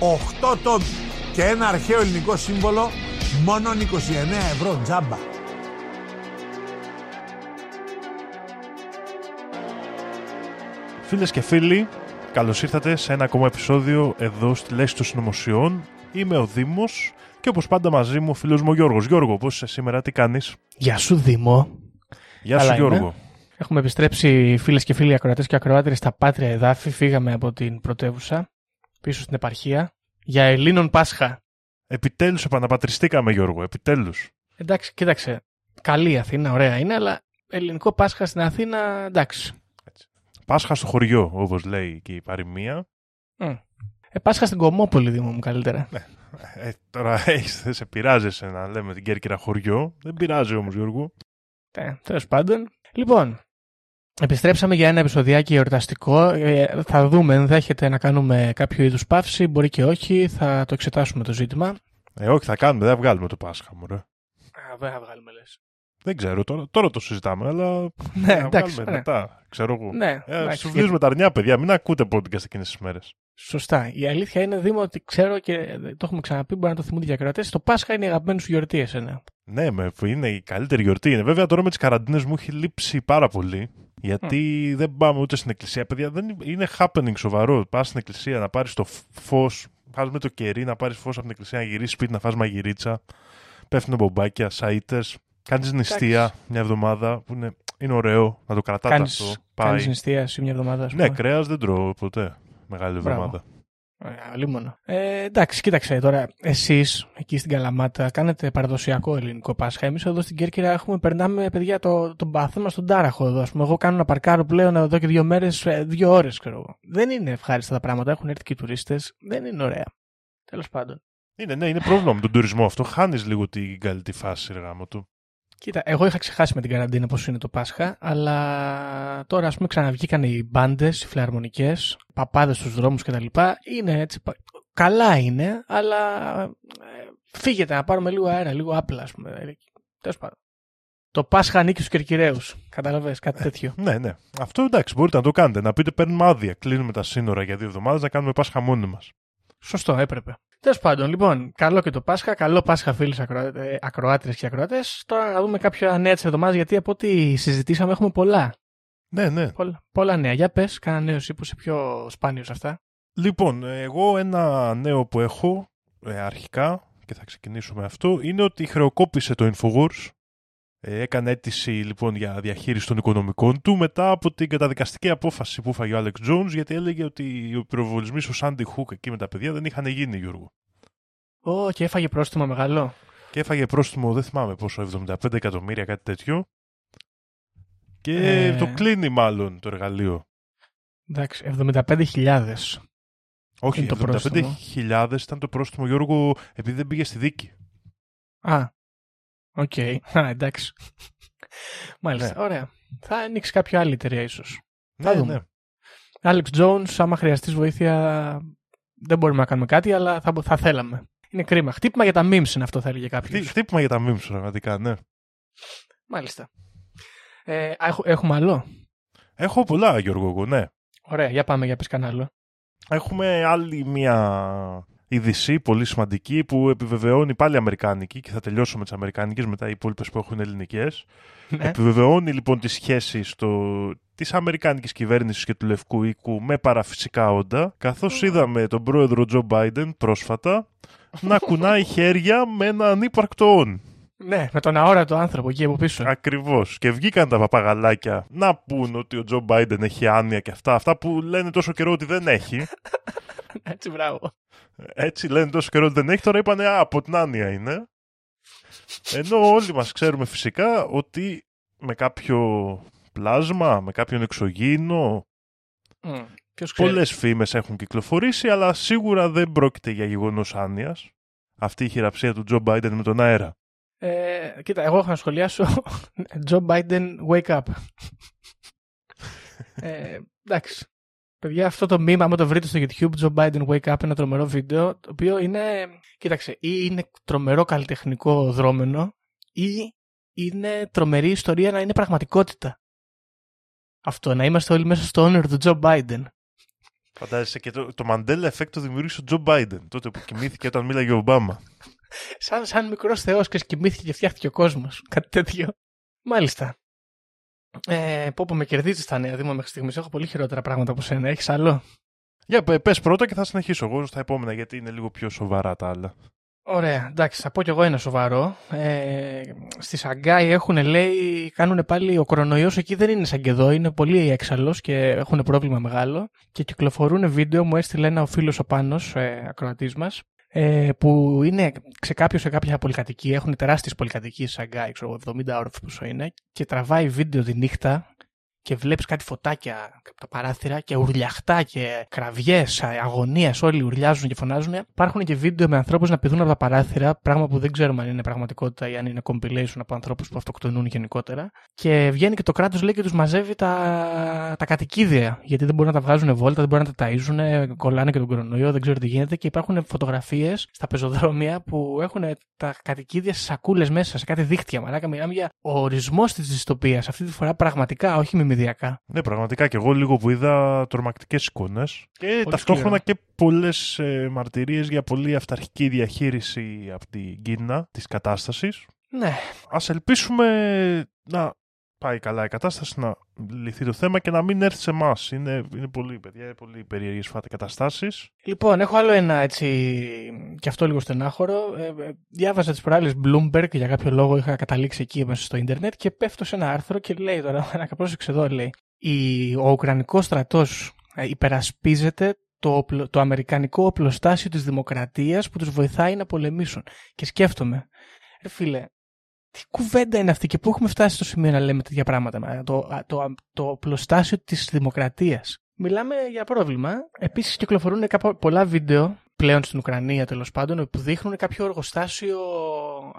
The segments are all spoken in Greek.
8 τόμοι και ένα αρχαίο ελληνικό σύμβολο μόνο 29 ευρώ τζάμπα Φίλες και φίλοι, καλώς ήρθατε σε ένα ακόμα επεισόδιο εδώ στη Λέξη των Συνωμοσιών. Είμαι ο Δήμος και όπως πάντα μαζί μου ο φίλος μου ο Γιώργος. Γιώργο, πώς είσαι σήμερα, τι κάνεις; Γεια σου Δήμο. Γεια Καλά σου, είμαι. Γιώργο. Έχουμε επιστρέψει φίλες και φίλοι ακροατές και ακροάτερες στα πάτρια εδάφη. Φύγαμε από την πρωτεύουσα πίσω στην επαρχία για Ελλήνων Πάσχα. Επιτέλους επαναπατριστήκαμε, Γιώργο, επιτέλους. Εντάξει, κοίταξε. Καλή η Αθήνα, ωραία είναι, αλλά ελληνικό Πάσχα στην Αθήνα, εντάξει. Πάσχα στο χωριό, όπως λέει και η παροιμία. Μμ. Ε, Πάσχα στην Κομμόπολη, Δήμο μου, καλύτερα. Ε, τώρα έχεις, δεν σε πειράζεσαι να λέμε την Κέρκυρα χωριό. Δεν πειράζει όμως, Γιώργο. Ε, Τέλος πάντων. Λοιπόν, επιστρέψαμε για ένα επεισοδιάκι εορταστικό. Ε, θα δούμε, ενδέχεται να κάνουμε κάποιο είδους παύση, μπορεί και όχι. Θα το εξετάσουμε το ζήτημα. Ε, όχι, θα κάνουμε, δεν θα βγάλουμε το Πάσχα, μωρέ. Α, δεν θα βγάλουμε, λες. Δεν ξέρω, τώρα, τώρα το συζητάμε, αλλά. Ναι, να εντάξει, βγάλουμε ωραία. μετά, ξέρω εγώ. Ναι, Ε, εντάξει, σου βγίζουμε τα αρνιά, παιδιά. Μην ακούτε podcast εκείνες τις μέρες. Σωστά. Η αλήθεια είναι, Δήμο, ότι ξέρω και το έχουμε ξαναπεί, μπορεί να το θυμούνται οι ακροατές. Το Πάσχα είναι η αγαπημένη σου γιορτή, εσένα. Ναι, με, είναι η καλύτερη γιορτή. Είναι. Βέβαια τώρα με τις καραντίνες μου έχει λείψει πάρα πολύ. Γιατί δεν πάμε ούτε στην εκκλησία. Παιδιά, δεν είναι- είναι happening σοβαρό. Πας στην εκκλησία να πάρεις το φως, πα με το κερί να πάρεις φως από την εκκλησία, να γυρίσεις σπίτι να φας μαγειρίτσα. Πέφτουν μπομπάκια, σαΐτε. Κάνεις νηστεία μια εβδομάδα που είναι, είναι ωραίο να το κρατάτε Κάνεις, αυτό. Πάει. κάνεις νηστεία σε μια εβδομάδα, ας Ναι, πούμε. κρέας δεν τρώω ποτέ. Μεγάλη Μπράβο. εβδομάδα. Ωραία, λίμωνο. Ε, εντάξει, κοίταξε τώρα. Εσείς εκεί στην Καλαμάτα κάνετε παραδοσιακό ελληνικό Πάσχα. Εμείς εδώ στην Κέρκυρα έχουμε, περνάμε παιδιά το, τον παθό μα στον τάραχο εδώ. Ας πούμε. Εγώ κάνω να παρκάρω πλέον εδώ και δύο μέρες, δύο ώρες ξέρω εγώ. Δεν είναι ευχάριστα τα πράγματα. Έχουν έρθει και οι τουρίστες. Δεν είναι ωραία. Τέλος πάντων. Είναι, ναι, είναι πρόβλημα με τον τουρισμό αυτό. Χάνεις λίγο την καλή τη φάση, ρε γάμο του. Κοίτα, εγώ είχα ξεχάσει με την καραντίνα πώς είναι το Πάσχα, αλλά τώρα ας πούμε ξαναβγήκαν οι μπάντες, οι φιλαρμονικές, παπάδες στους δρόμους κτλ. Είναι έτσι. πα- Καλά είναι, αλλά ε, φύγετε να πάρουμε λίγο αέρα, λίγο άπλα, ας πούμε. Τέλος πάντων. Το Πάσχα ανήκει στους Κερκυραίους. Καταλαβέ, κάτι τέτοιο. Ναι, ναι. Αυτό εντάξει, μπορείτε να το κάνετε. Να πείτε παίρνουμε άδεια. Κλείνουμε τα σύνορα για δύο εβδομάδες να κάνουμε Πάσχα μόνοι μας. Σωστό, έπρεπε. Τέλος πάντων, λοιπόν, καλό και το Πάσχα. Καλό Πάσχα, φίλοι ακροάτρε και ακροατές. Τώρα να δούμε κάποια νέα της εβδομάδας, γιατί από ό,τι συζητήσαμε έχουμε πολλά. Ναι, ναι. Πολλά, πολλά νέα. Για πες, κάνα νέο εσύ που είσαι πιο σπάνιος σε αυτά. Λοιπόν, εγώ ένα νέο που έχω ε, αρχικά και θα ξεκινήσουμε αυτό είναι ότι χρεοκόπησε το Infowars. Ε, έκανε αίτηση λοιπόν για διαχείριση των οικονομικών του μετά από την καταδικαστική απόφαση που έφαγε ο Alex Jones γιατί έλεγε ότι οι πυροβολισμοί στο Sandy Hook εκεί με τα παιδιά δεν είχαν γίνει, Γιώργο. Ω, και έφαγε πρόστιμο μεγάλο. Και έφαγε πρόστιμο, δεν θυμάμαι πόσο, 75 εκατομμύρια, κάτι τέτοιο. Και Ε. το κλείνει μάλλον το εργαλείο. Εντάξει, 75.000. Όχι, Είναι το πρόστιμο. 75.000 ήταν το πρόστιμο, Γιώργο, επειδή δεν πήγε στη δίκη. Α, οκ. Α, εντάξει. Μάλιστα, Ναι. ωραία. Θα ανοίξει κάποια άλλη εταιρεία ίσως. Θα Ναι, δούμε. ναι. Alex Jones, άμα χρειαστείς βοήθεια, δεν μπορούμε να κάνουμε κάτι, αλλά θα, θα θέλαμε. Είναι κρίμα. Χτύπημα για τα memes είναι αυτό, θα έλεγε κάποιος. Χτύ- Χτύπημα για τα memes, πραγματικά, ναι. Μάλιστα. Ε, α, έχω- έχουμε άλλο; Έχω πολλά, Γιώργο, εγώ, ναι. Ωραία, για πάμε για πες κανένα άλλο. Έχουμε άλλη μια είδηση πολύ σημαντική που επιβεβαιώνει πάλι αμερικάνικη και θα τελειώσω με τις αμερικάνικες μετά οι υπόλοιπες που έχουν ελληνικές. Ναι. Επιβεβαιώνει λοιπόν τις σχέσεις το... της αμερικάνικης κυβέρνησης και του Λευκού Οίκου με παραφυσικά όντα καθώς είδαμε τον πρόεδρο Τζο Μπάιντεν πρόσφατα να κουνάει χέρια με ένα ανύπαρκτο όν. Ναι, με τον αόρατο άνθρωπο εκεί από πίσω. Ακριβώς. Και βγήκαν τα παπαγαλάκια να πούν ότι ο Τζο Μπάιντεν έχει άνοια και αυτά. Αυτά που λένε τόσο καιρό ότι δεν έχει. Έτσι, μπράβο. Έτσι λένε τόσο καιρό ότι δεν έχει. Τώρα είπανε Α, από την άνοια είναι. Ενώ όλοι μας ξέρουμε φυσικά ότι με κάποιο πλάσμα, με κάποιον εξωγήινο, Mm. Ποιος ξέρει. πολλές φήμες έχουν κυκλοφορήσει, αλλά σίγουρα δεν πρόκειται για γεγονός άνοιας. Αυτή η χειραψία του Τζο Μπάιντεν με τον αέρα. Ε, κοίτα, εγώ έχω να σχολιάσω Joe Biden, wake up. ε, εντάξει. Παιδιά, αυτό το μήμα, άμα το βρείτε στο YouTube, Joe Biden Wake Up, ένα τρομερό βίντεο, το οποίο είναι, κοίταξε, ή είναι τρομερό καλλιτεχνικό δρόμενο, ή είναι τρομερή ιστορία να είναι πραγματικότητα. Αυτό, να είμαστε όλοι μέσα στο όνειρο του Joe Biden. Φαντάζεσαι και το, το Mandela Effect το δημιούργησε ο Τζο Μπάιντεν, τότε που κοιμήθηκε όταν μίλαγε ο Ομπάμα. Σαν, σαν μικρός θεός και κοιμήθηκε και φτιάχτηκε ο κόσμος. Κάτι τέτοιο. Μάλιστα. Ε, πω πω με κερδίζεις τα νέα Δήμο μέχρι στιγμής. Έχω πολύ χειρότερα πράγματα από σένα. Έχεις άλλο; Για πε πες πρώτα και θα συνεχίσω εγώ στα επόμενα, γιατί είναι λίγο πιο σοβαρά τα άλλα. Ωραία, εντάξει, θα πω κι εγώ ένα σοβαρό. Ε, στη Σαγκάη έχουν, λέει, κάνουν πάλι ο κορονοϊός εκεί δεν είναι σαν και εδώ, είναι πολύ έξαλλος και έχουν πρόβλημα μεγάλο. Και κυκλοφορούν βίντεο, μου έστειλε ένα ο φίλος ο Πάνος, ε, ακροατής μας, ε, που είναι σε κάποιο σε κάποια πολυκατοικία, έχουν τεράστιες πολυκατοικίες στη Σαγκάη, ξέρω, 70 όροφοι πόσο είναι, και τραβάει βίντεο τη νύχτα και βλέπεις κάτι φωτάκια από τα παράθυρα και ουρλιαχτά και κραυγές, αγωνίες, όλοι ουρλιάζουν και φωνάζουν. Υπάρχουν και βίντεο με ανθρώπους να πηδούν από τα παράθυρα, πράγμα που δεν ξέρουμε αν είναι πραγματικότητα ή αν είναι compilation από ανθρώπους που αυτοκτονούν γενικότερα. Και βγαίνει και το κράτος λέει και τους μαζεύει τα, τα κατοικίδια, γιατί δεν μπορούν να τα βγάζουν βόλτα, δεν μπορούν να τα ταΐζουν, κολλάνε και τον κορονοϊό, δεν ξέρω τι γίνεται και υπάρχουν φωτογραφίες στα πεζοδρόμια που έχουν τα κατοικίδια σε σακούλες μέσα, σε κάτι δίχτυα. Μαλάκα, μιλάμε για ορισμός της δυστοπίας. Αυτή τη φορά πραγματικά, όχι μιμηδιακά. Ναι, πραγματικά και εγώ λίγο που είδα τρομακτικές εικόνες και ταυτόχρονα σκληρό. και πολλές ε, μαρτυρίες για πολύ αυταρχική διαχείριση από την Κίνα της κατάστασης. Ναι, Ας ελπίσουμε να πάει καλά η κατάσταση, να λυθεί το θέμα και να μην έρθει σε εμάς. Είναι, είναι πολύ, παιδιά, είναι πολύ περίεργες φάτε καταστάσεις. Λοιπόν, έχω άλλο ένα έτσι και αυτό λίγο στενάχωρο. Ε, ε, διάβαζα τις προάλλες Bloomberg για κάποιο λόγο είχα καταλήξει εκεί μέσα στο ίντερνετ και πέφτω σε ένα άρθρο και λέει τώρα, να πρόσεξε εδώ λέει, η, ο Ουκρανικός στρατός ε, υπερασπίζεται το, όπλο- το αμερικανικό οπλοστάσιο της δημοκρατίας που τους βοηθάει να πολεμήσουν. Και σκέφτομαι, ρε φίλε, τι κουβέντα είναι αυτή και πού έχουμε φτάσει στο σημείο να λέμε τέτοια πράγματα. μα, Το, α, το, α, το οπλοστάσιο της δημοκρατίας. Μιλάμε για πρόβλημα. Επίσης κυκλοφορούν κάπου πολλά βίντεο πλέον στην Ουκρανία τέλος πάντων που δείχνουν κάποιο εργοστάσιο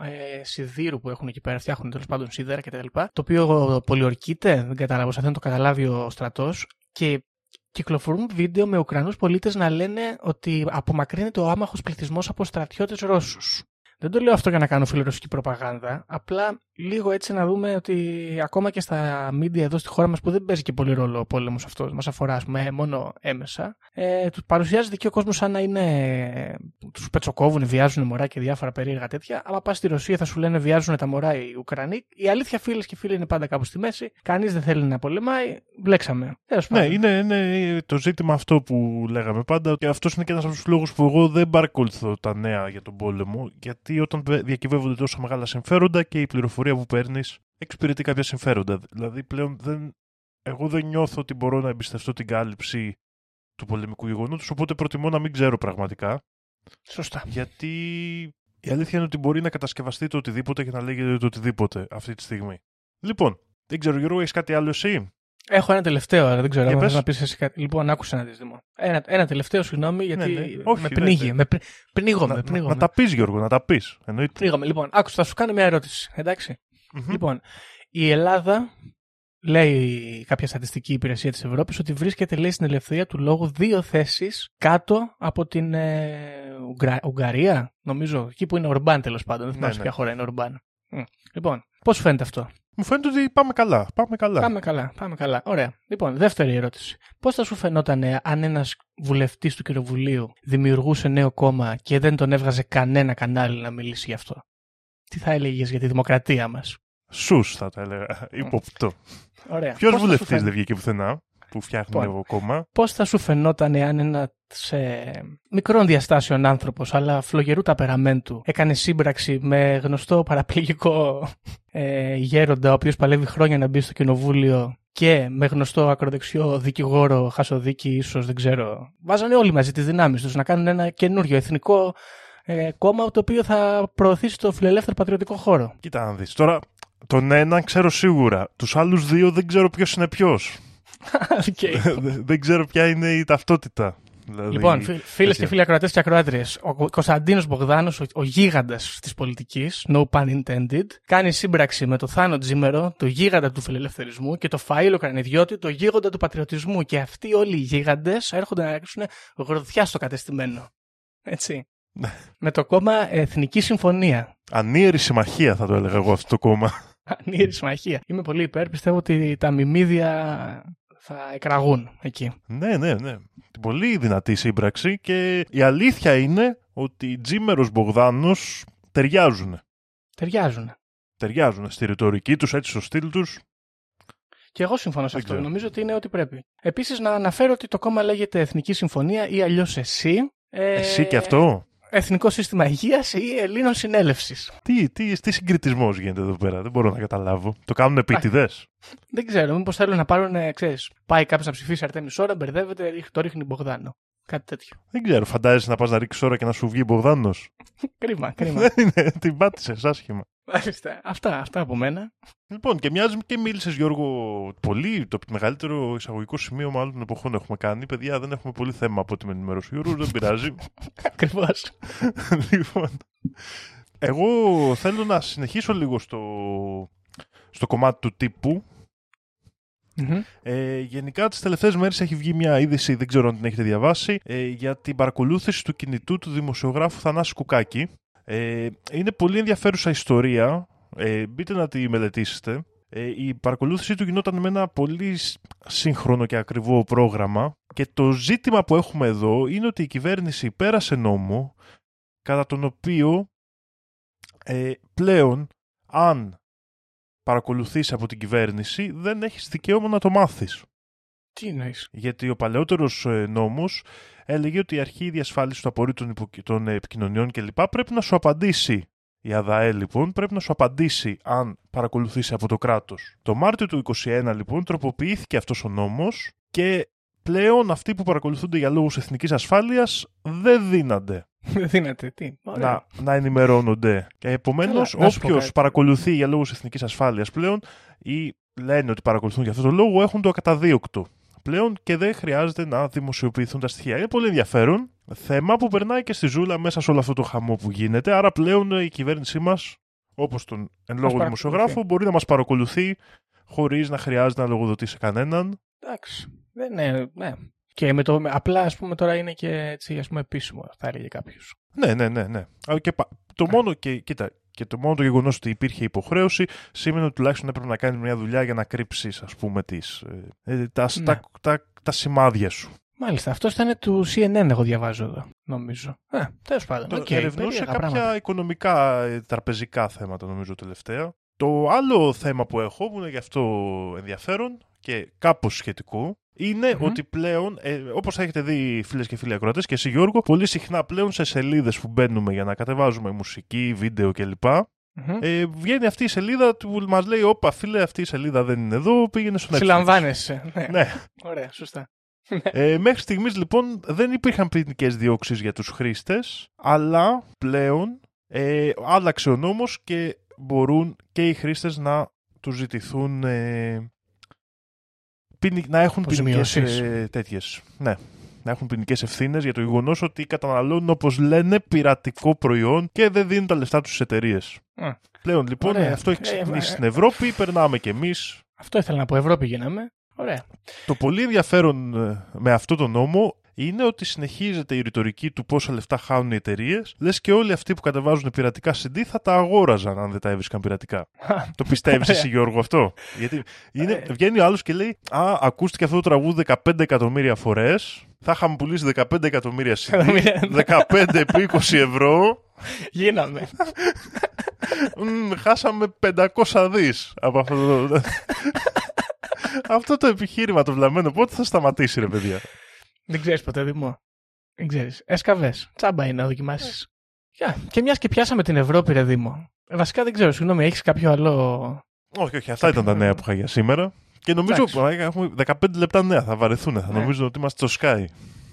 ε, σιδήρου που έχουν εκεί πέρα. Φτιάχνουν τέλος πάντων σίδερα κτλ. Το οποίο πολιορκείται, δεν κατάλαβα, σαν να το καταλάβει ο στρατός. Και κυκλοφορούν βίντεο με Ουκρανούς πολίτες να λένε ότι απομακρύνεται ο άμαχος πληθυσμός από στρατιώτες Ρώσους. Δεν το λέω αυτό για να κάνω φιλορωσική προπαγάνδα. Απλά λίγο έτσι να δούμε ότι ακόμα και στα media εδώ στη χώρα μας που δεν παίζει και πολύ ρόλο ο πόλεμος αυτός, μας αφορά ας πούμε, μόνο έμεσα, ε, τους παρουσιάζεται και ο κόσμος σαν να είναι. τους πετσοκόβουν, βιάζουν μωρά και διάφορα περίεργα τέτοια. Άμα πας στη Ρωσία θα σου λένε βιάζουν τα μωρά οι Ουκρανοί. Η αλήθεια, φίλες και φίλοι, είναι πάντα κάπου στη μέση. Κανείς δεν θέλει να πολεμάει. Μπλέξαμε. Τέλος Ναι, πάντων. είναι, είναι το ζήτημα αυτό που λέγαμε πάντα και αυτός είναι και ένας από τους λόγους που εγώ δεν παρακολουθώ τα νέα για τον πόλεμο. Γιατί όταν διακυβεύονται τόσο μεγάλα συμφέροντα και η πληροφορία που παίρνεις εξυπηρετεί κάποια συμφέροντα. Δηλαδή πλέον δεν, εγώ δεν νιώθω ότι μπορώ να εμπιστευτώ την κάλυψη του πολεμικού γεγονότος, οπότε προτιμώ να μην ξέρω πραγματικά. Σωστά. Γιατί η αλήθεια είναι ότι μπορεί να κατασκευαστεί το οτιδήποτε και να λέγεται το οτιδήποτε αυτή τη στιγμή. Λοιπόν, δεν ξέρω, Γιώργο, έχεις κάτι άλλο εσύ; Έχω ένα τελευταίο, αλλά δεν ξέρω Για αν πες. θες να πεις εσύ κάτι. Λοιπόν, άκουσα να δεις Δημό. Ένα, ένα τελευταίο, συγγνώμη, γιατί ναι. Όχι, με ναι, πνίγει. ναι. Με, πρι- πνίγομαι, να, να, πνίγομαι. να τα πεις, Γιώργο, να τα πεις. Εννοείται. Πνίγομαι. Λοιπόν, άκουσα, θα σου κάνω μια ερώτηση. Εντάξει. Μμμ. Λοιπόν, η Ελλάδα λέει κάποια στατιστική υπηρεσία της Ευρώπης ότι βρίσκεται λέει στην ελευθερία του λόγου δύο θέσεις κάτω από την ε, Ουγγρα- Ουγγαρία, νομίζω, εκεί που είναι Ορμπάν τέλος πάντων, δεν θυμάμαι σε ναι. ποια χώρα είναι Ορμπάν. Μ. Λοιπόν, πώς σου φαίνεται αυτό; Μου φαίνεται ότι πάμε καλά. Πάμε καλά. Πάμε καλά, πάμε καλά. Ωραία. Λοιπόν, δεύτερη ερώτηση. Πώς θα σου φαινόταν ε, αν ένας βουλευτής του Κοινοβουλίου δημιουργούσε νέο κόμμα και δεν τον έβγαζε κανένα κανάλι να μιλήσει γι' αυτό; Τι θα έλεγες για τη δημοκρατία μας; Σου θα τα έλεγα. Υποπτώ. Ωραία. Ποιος Πώς θα σου βουλευτής φαίνεται; δεν βγήκε πουθενά; Που φτιάχνει Λοιπόν. το κόμμα. Πώς θα σου φαινόταν εάν ένα σε μικρών διαστάσεων άνθρωπος, αλλά φλογερού ταπεραμέντου, έκανε σύμπραξη με γνωστό παραπληγικό ε, γέροντα, ο οποίος παλεύει χρόνια να μπει στο κοινοβούλιο και με γνωστό ακροδεξιό δικηγόρο, χασοδίκη, ίσως δεν ξέρω. Βάζανε όλοι μαζί τις δυνάμεις τους να κάνουν ένα καινούριο εθνικό ε, κόμμα το οποίο θα προωθήσει το φιλελεύθερο πατριωτικό χώρο. Κοίτα να δεις. Τώρα, τον έναν ξέρω σίγουρα. Τους άλλους δύο δεν ξέρω ποιος είναι ποιος. Οκ. δεν ξέρω ποια είναι η ταυτότητα. Δηλαδή, Λοιπόν, φίλες και τέτοια. φίλοι ακροατές και ακροάτριες, ο Κωνσταντίνος Μπογδάνος, ο, ο γίγαντας της πολιτικής, no pun intended, κάνει σύμπραξη με το Θάνο Τζίμερο, το γίγαντα του φιλελευθερισμού, και το Φαΐλο Κρανιδιώτη, το γίγαντα του πατριωτισμού. Και αυτοί όλοι οι γίγαντες έρχονται να ρίξουν γροθιά στο κατεστημένο. Έτσι. Ναι. με το κόμμα Εθνική Συμφωνία. Ανίερη συμμαχία θα το έλεγα εγώ αυτό το κόμμα. Ανίερη συμμαχία. Είμαι πολύ υπέρ. Πιστεύω ότι τα μιμίδια θα εκραγούν εκεί. ναι, ναι, ναι. Την πολύ δυνατή σύμπραξη και η αλήθεια είναι ότι Τζίμερος Μπογδάνος ταιριάζουν. Ταιριάζουν. Ταιριάζουν στη ρητορική τους, έτσι στο στυλ τους. Και εγώ συμφωνώ σε Δεν αυτό. ξέρω. Νομίζω ότι είναι ό,τι πρέπει. Επίσης, να αναφέρω ότι το κόμμα λέγεται Εθνική Συμφωνία ή αλλιώς εσύ. Ε, Εσύ και αυτό; Εθνικό Σύστημα Υγείας ή Ελλήνων Συνέλευσης. Τι, τι, τι συγκριτισμός γίνεται εδώ πέρα, δεν μπορώ να καταλάβω. Το κάνουν επίτηδες. Δεν ξέρω, μήπως θέλουν να πάρουν, ε, ξέρεις, πάει κάποιος να ψηφίσει Αρτέμι ώρα, μπερδεύεται, ρίχνει- το ρίχνει Μπογδάνο. Κάτι τέτοιο. Δεν ξέρω, φαντάζεσαι να πας να ρίξεις ώρα και να σου βγει Μπογδάνος; κρίμα, κρίμα. Δεν είναι, την πάτησες άσχημα. Μάλιστα. αυτά, αυτά από μένα. Λοιπόν, και μοιάζει και μίλησες Γιώργο πολύ. Το μεγαλύτερο εισαγωγικό σημείο μάλλον των εποχών έχουμε κάνει. Παιδιά, δεν έχουμε πολύ θέμα από ό,τι με ενημέρωσε ο Γιώργος, δεν πειράζει. Ακριβώς. λοιπόν, εγώ θέλω να συνεχίσω λίγο στο, στο κομμάτι του τύπου. Ε, γενικά τις τελευταίες μέρες έχει βγει μια είδηση, δεν ξέρω αν την έχετε διαβάσει, ε, για την παρακολούθηση του κινητού του δημοσιογράφου Θανάση Κουκάκη. Ε, είναι πολύ ενδιαφέρουσα ιστορία, ε, μπείτε να τη μελετήσετε. Ε, η παρακολούθησή του γινόταν με ένα πολύ σ- σύγχρονο και ακριβό πρόγραμμα και το ζήτημα που έχουμε εδώ είναι ότι η κυβέρνηση πέρασε νόμο κατά τον οποίο ε, πλέον αν παρακολουθείς από την κυβέρνηση δεν έχεις δικαίωμα να το μάθεις. Τι εννοείς; Γιατί ο παλαιότερος ε, νόμος έλεγε ότι η αρχή διασφάλισης του απορρίτου των, υπο- των ε, επικοινωνιών κλπ. πρέπει να σου απαντήσει. Η ΑΔΑΕ λοιπόν πρέπει να σου απαντήσει αν παρακολουθήσει από το κράτος. Το Μάρτιο του 2021 λοιπόν τροποποιήθηκε αυτός ο νόμος και πλέον αυτοί που παρακολουθούνται για λόγους εθνικής ασφάλειας δεν δίνανται Δεν δύναται. Τι. Ωραία. να, να ενημερώνονται. Και επομένως, Καλά, να σου πω όποιος κάτι. παρακολουθεί για λόγους εθνικής ασφάλειας πλέον ή λένε ότι παρακολουθούν για αυτόν τον λόγο έχουν το ακαταδίωκτο πλέον και δεν χρειάζεται να δημοσιοποιηθούν τα στοιχεία. Είναι πολύ ενδιαφέρον. Θέμα που περνάει και στη ζούλα μέσα σε όλο αυτό το χαμό που γίνεται. Άρα πλέον η κυβέρνησή μας, όπως τον εν λόγω παρακολουθεί. δημοσιογράφο, μπορεί να μας παρακολουθεί χωρίς να χρειάζεται να λογοδοτεί σε κανέναν. Εντάξει. Δεν είναι. Ναι. Και με το, απλά, ας πούμε, τώρα είναι και έτσι, ας πούμε, επίσημο, θα έλεγε κάποιος. Ναι, ναι, ναι. ναι. Αλλά και, πα- το μόνο και, κοίτα, και το μόνο το γεγονός ότι υπήρχε υποχρέωση σημαίνει ότι τουλάχιστον έπρεπε να κάνει μια δουλειά για να κρύψεις, ας πούμε, τις, ε, ε, τα, Ναι. τα, τα, τα σημάδια σου. Μάλιστα, αυτός ήταν του CNN, εγώ διαβάζω εδώ, νομίζω. Ε, τέλος πάντων. Το οκ, ερευνούσε περίεργα κάποια πράγματα. οικονομικά, ε, τραπεζικά θέματα, νομίζω, τελευταία. Το άλλο θέμα που έχω, που είναι γι' αυτό ενδιαφέρον και κάπως σχετικό, είναι Μμμ. ότι πλέον, ε, όπως έχετε δει φίλες και φίλοι ακροατές και εσύ Γιώργο, πολύ συχνά πλέον σε σελίδες που μπαίνουμε για να κατεβάζουμε μουσική, βίντεο κλπ. Μμμ. Ε, βγαίνει αυτή η σελίδα που μας λέει «Όπα φίλε, αυτή η σελίδα δεν είναι εδώ, πήγαινε στο Netflix». Συλλαμβάνεσαι. Ναι. Ναι. Ωραία, σωστά. Ε, μέχρι στιγμής λοιπόν δεν υπήρχαν ποινικές διώξεις για τους χρήστες, αλλά πλέον ε, άλλαξε ο νόμος και μπορούν και οι χρήστες να τους ζητηθούν ε, ποινι- να έχουν ποινικές Αποζημιώσεις. ε, τέτοιες. Ναι. Να έχουν ποινικές ευθύνες για το γεγονός ότι καταναλώνουν, όπως λένε, πειρατικό προϊόν και δεν δίνουν τα λεφτά τους στις εταιρείες. Α. Πλέον λοιπόν Ωραία. αυτό έχει Ε, ξεκινήσει ε, στην Ευρώπη, περνάμε κι εμείς. Αυτό ήθελα να πω. Ευρώπη γίναμε. Ωραία. Το πολύ ενδιαφέρον ε, με αυτό το νόμο είναι ότι συνεχίζεται η ρητορική του πόσα λεφτά χάνουν οι εταιρείες. Λες και όλοι αυτοί που κατεβάζουν πειρατικά CD θα τα αγόραζαν αν δεν τα έβρισκαν πειρατικά. το πιστεύεις Ωραία. εσύ, Γιώργο, αυτό; Γιατί είναι, Ε. βγαίνει ο άλλος και λέει Α, ακούστηκε αυτό το τραγούδι 15 εκατομμύρια φορές. Θα είχαμε πουλήσει 15 εκατομμύρια CD. Εκατομμύρια. 15 επί 20 ευρώ. Γίναμε. Μμ, χάσαμε 500 δις από αυτό το... Αυτό το επιχείρημα το βλαμμένο πότε θα σταματήσει, ρε παιδιά; Δεν ξέρεις ποτέ, Δημό. Δεν ξέρεις. Έσκαβε. Τσάμπα είναι να δοκιμάσεις. Και μιας και πιάσαμε την Ευρώπη, ρε Δήμο. Ε, Βασικά δεν ξέρω, συγγνώμη, έχεις κάποιο άλλο. Όχι, όχι, αυτά ήταν τα νέα που είχα για σήμερα. Και νομίζω Εντάξει. ε, έχουμε 15 λεπτά νέα, θα βαρεθούν. Θα Ναι. νομίζουν ότι είμαστε στο Sky.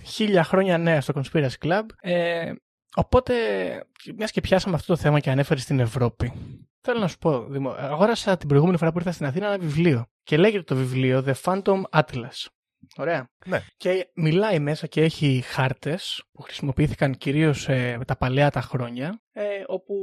Χίλια χρόνια νέα στο Conspiracy Club. Ε, οπότε, μιας και πιάσαμε αυτό το θέμα και ανέφερες στην Ευρώπη. Θέλω να σου πω, Δήμο, αγόρασα την προηγούμενη φορά που ήρθα στην Αθήνα ένα βιβλίο. Και λέγεται το βιβλίο The Phantom Atlas. Ωραία. Ναι. Και μιλάει μέσα και έχει χάρτες που χρησιμοποιήθηκαν κυρίως ε, τα παλαιά τα χρόνια, ε, όπου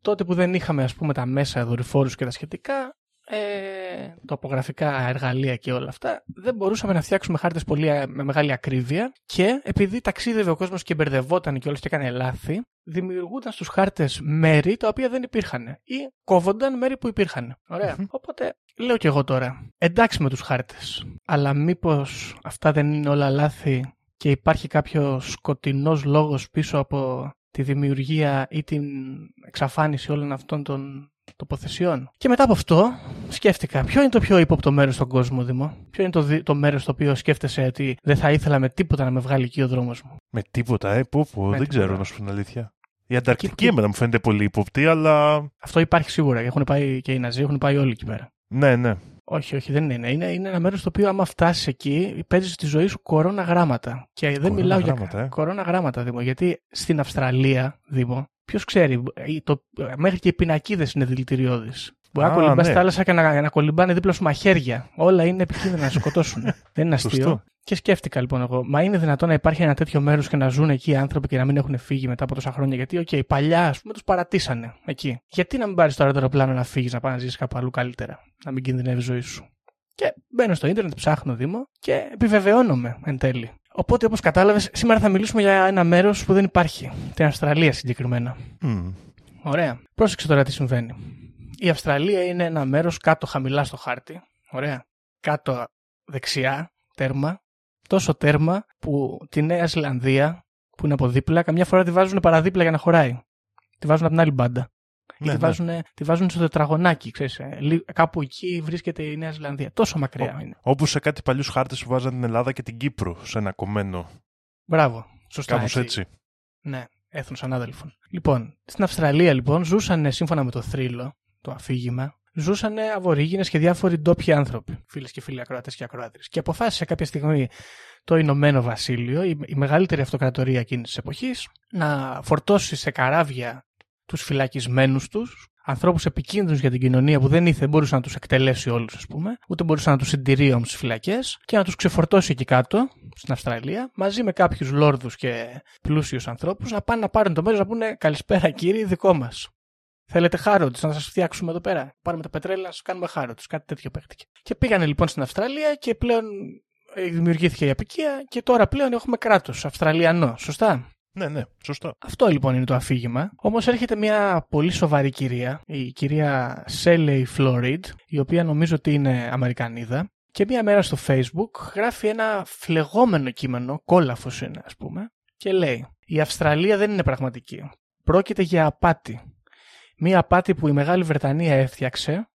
τότε που δεν είχαμε ας πούμε τα μέσα δορυφόρους και τα σχετικά, ε, τοπογραφικά εργαλεία και όλα αυτά, δεν μπορούσαμε να φτιάξουμε χάρτες πολύ α- με μεγάλη ακρίβεια και επειδή ταξίδευε ο κόσμος και μπερδευόταν και όλος και έκανε λάθη, δημιουργούνταν στους χάρτες μέρη τα οποία δεν υπήρχαν ή κόβονταν μέρη που υπήρχαν. Ωραία. Οπότε λέω κι εγώ τώρα, εντάξει με τους χάρτες, αλλά μήπως αυτά δεν είναι όλα λάθη και υπάρχει κάποιος σκοτεινός λόγος πίσω από τη δημιουργία ή την εξαφάνιση όλων αυτών των τοποθεσιών. Και μετά από αυτό σκέφτηκα ποιο είναι το πιο ύποπτο μέρος στον κόσμο, Δημό; Ποιο είναι το, δι- το μέρος στο οποίο σκέφτεσαι ότι δεν θα ήθελα με τίποτα να με βγάλει εκεί ο δρόμος μου; Με τίποτα, ε, πω, πω, Με δεν τίποτα. ξέρω να σου πω την αλήθεια. Η Ανταρκτική Και- εμένα μου φαίνεται πολύ ύποπτη, αλλά. Αυτό υπάρχει σίγουρα. Έχουν πάει και οι Ναζί, έχουν πάει όλοι εκεί πέρα. Ναι, ναι. Όχι, όχι, δεν είναι. Είναι, είναι ένα μέρος στο οποίο, άμα φτάσεις εκεί, παίζεις τη ζωή σου κορώνα γράμματα. Και δεν Κορώνα μιλάω γράμματα, για ε. κορώνα γράμματα, Δήμο. Γιατί στην Αυστραλία, Δήμο, ποιος ξέρει, ε, το, μέχρι και οι πινακίδες είναι δηλητηριώδεις. Μπορεί να Α, κολυμπάς ναι. στη θάλασσα και να, να κολυμπάνε δίπλα σου μαχαίρια. Όλα είναι επικίνδυνα να σε σκοτώσουν. δεν είναι αστείο. Σωστό. Και σκέφτηκα λοιπόν εγώ, μα είναι δυνατόν να υπάρχει ένα τέτοιο μέρος και να ζουν εκεί οι άνθρωποι και να μην έχουν φύγει μετά από τόσα χρόνια; Γιατί, οκ, παλιά, ας πούμε, τους παρατήσανε εκεί. Γιατί να μην πάρεις τώρα το αεροπλάνο να φύγεις, να πας να ζήσεις κάπου αλλού καλύτερα, να μην κινδυνεύει η ζωή σου; Και μπαίνω στο ίντερνετ, ψάχνω Δήμο και επιβεβαιώνομαι εν τέλει. Οπότε, όπως κατάλαβες, σήμερα θα μιλήσουμε για ένα μέρος που δεν υπάρχει. Την Αυστραλία συγκεκριμένα. Μμ. Ωραία. Πρόσεξε τώρα τι συμβαίνει. Η Αυστραλία είναι ένα μέρος κάτω χαμηλά στο χάρτη. Ωραία. Κάτω δεξιά, τέρμα. Τόσο τέρμα που τη Νέα Ζηλανδία, που είναι από δίπλα, καμιά φορά τη βάζουν παραδίπλα για να χωράει. Τη βάζουν από την άλλη μπάντα. Ή Ναι, τη, ναι. βάζουν, τη βάζουν στο τετραγωνάκι, ξέρεις. ε, λι- Κάπου εκεί βρίσκεται η Νέα Ζηλανδία. Τόσο μακριά είναι. Όπως σε κάτι παλιούς χάρτες που βάζαν την Ελλάδα και την Κύπρο σε ένα κομμένο. Μπράβο. Σωστά. Κάπως έτσι. Ναι, έθνο ανάδελφων. Λοιπόν, στην Αυστραλία λοιπόν ζούσαν σύμφωνα με το θρύλο, το αφήγημα, ζούσαν αβορήγινες και διάφοροι ντόπιοι άνθρωποι, φίλες και φίλοι ακροατές και ακροάτρε. Και αποφάσισε κάποια στιγμή το Ηνωμένο Βασίλειο, η, η μεγαλύτερη αυτοκρατορία εκείνης της εποχής, να φορτώσει σε καράβια τους φυλακισμένους τους, ανθρώπους επικίνδυνους για την κοινωνία που δεν ήθελε, μπορούσε να τους εκτελέσει όλους, ας πούμε, ούτε μπορούσε να τους συντηρεί όμως στις φυλακές, και να τους ξεφορτώσει εκεί κάτω, στην Αυστραλία, μαζί με κάποιους λόρδους και πλούσιους ανθρώπους, να πάνε να πάρουν το μέρος να πούνε Καλησπέρα κύριοι, δικό μας. Θέλετε χάροντ να σας φτιάξουμε εδώ πέρα. Πάρουμε τα πετρέλαια να σας κάνουμε χάροντ. Κάτι τέτοιο παίχτηκε. Και πήγανε λοιπόν στην Αυστραλία και πλέον ε, δημιουργήθηκε η απικία και τώρα πλέον έχουμε κράτος Αυστραλιανό. Σωστά; Ναι, ναι, σωστά. Αυτό λοιπόν είναι το αφήγημα. Όμως έρχεται μια πολύ σοβαρή κυρία, η κυρία Σέλεϊ Φλόριντ, η οποία νομίζω ότι είναι Αμερικανίδα. Και μία μέρα στο Facebook γράφει ένα φλεγόμενο κείμενο, κόλαφος είναι ας πούμε, και λέει: Η Αυστραλία δεν είναι πραγματική. Πρόκειται για απάτη. Μία απάτη που η Μεγάλη Βρετανία έφτιαξε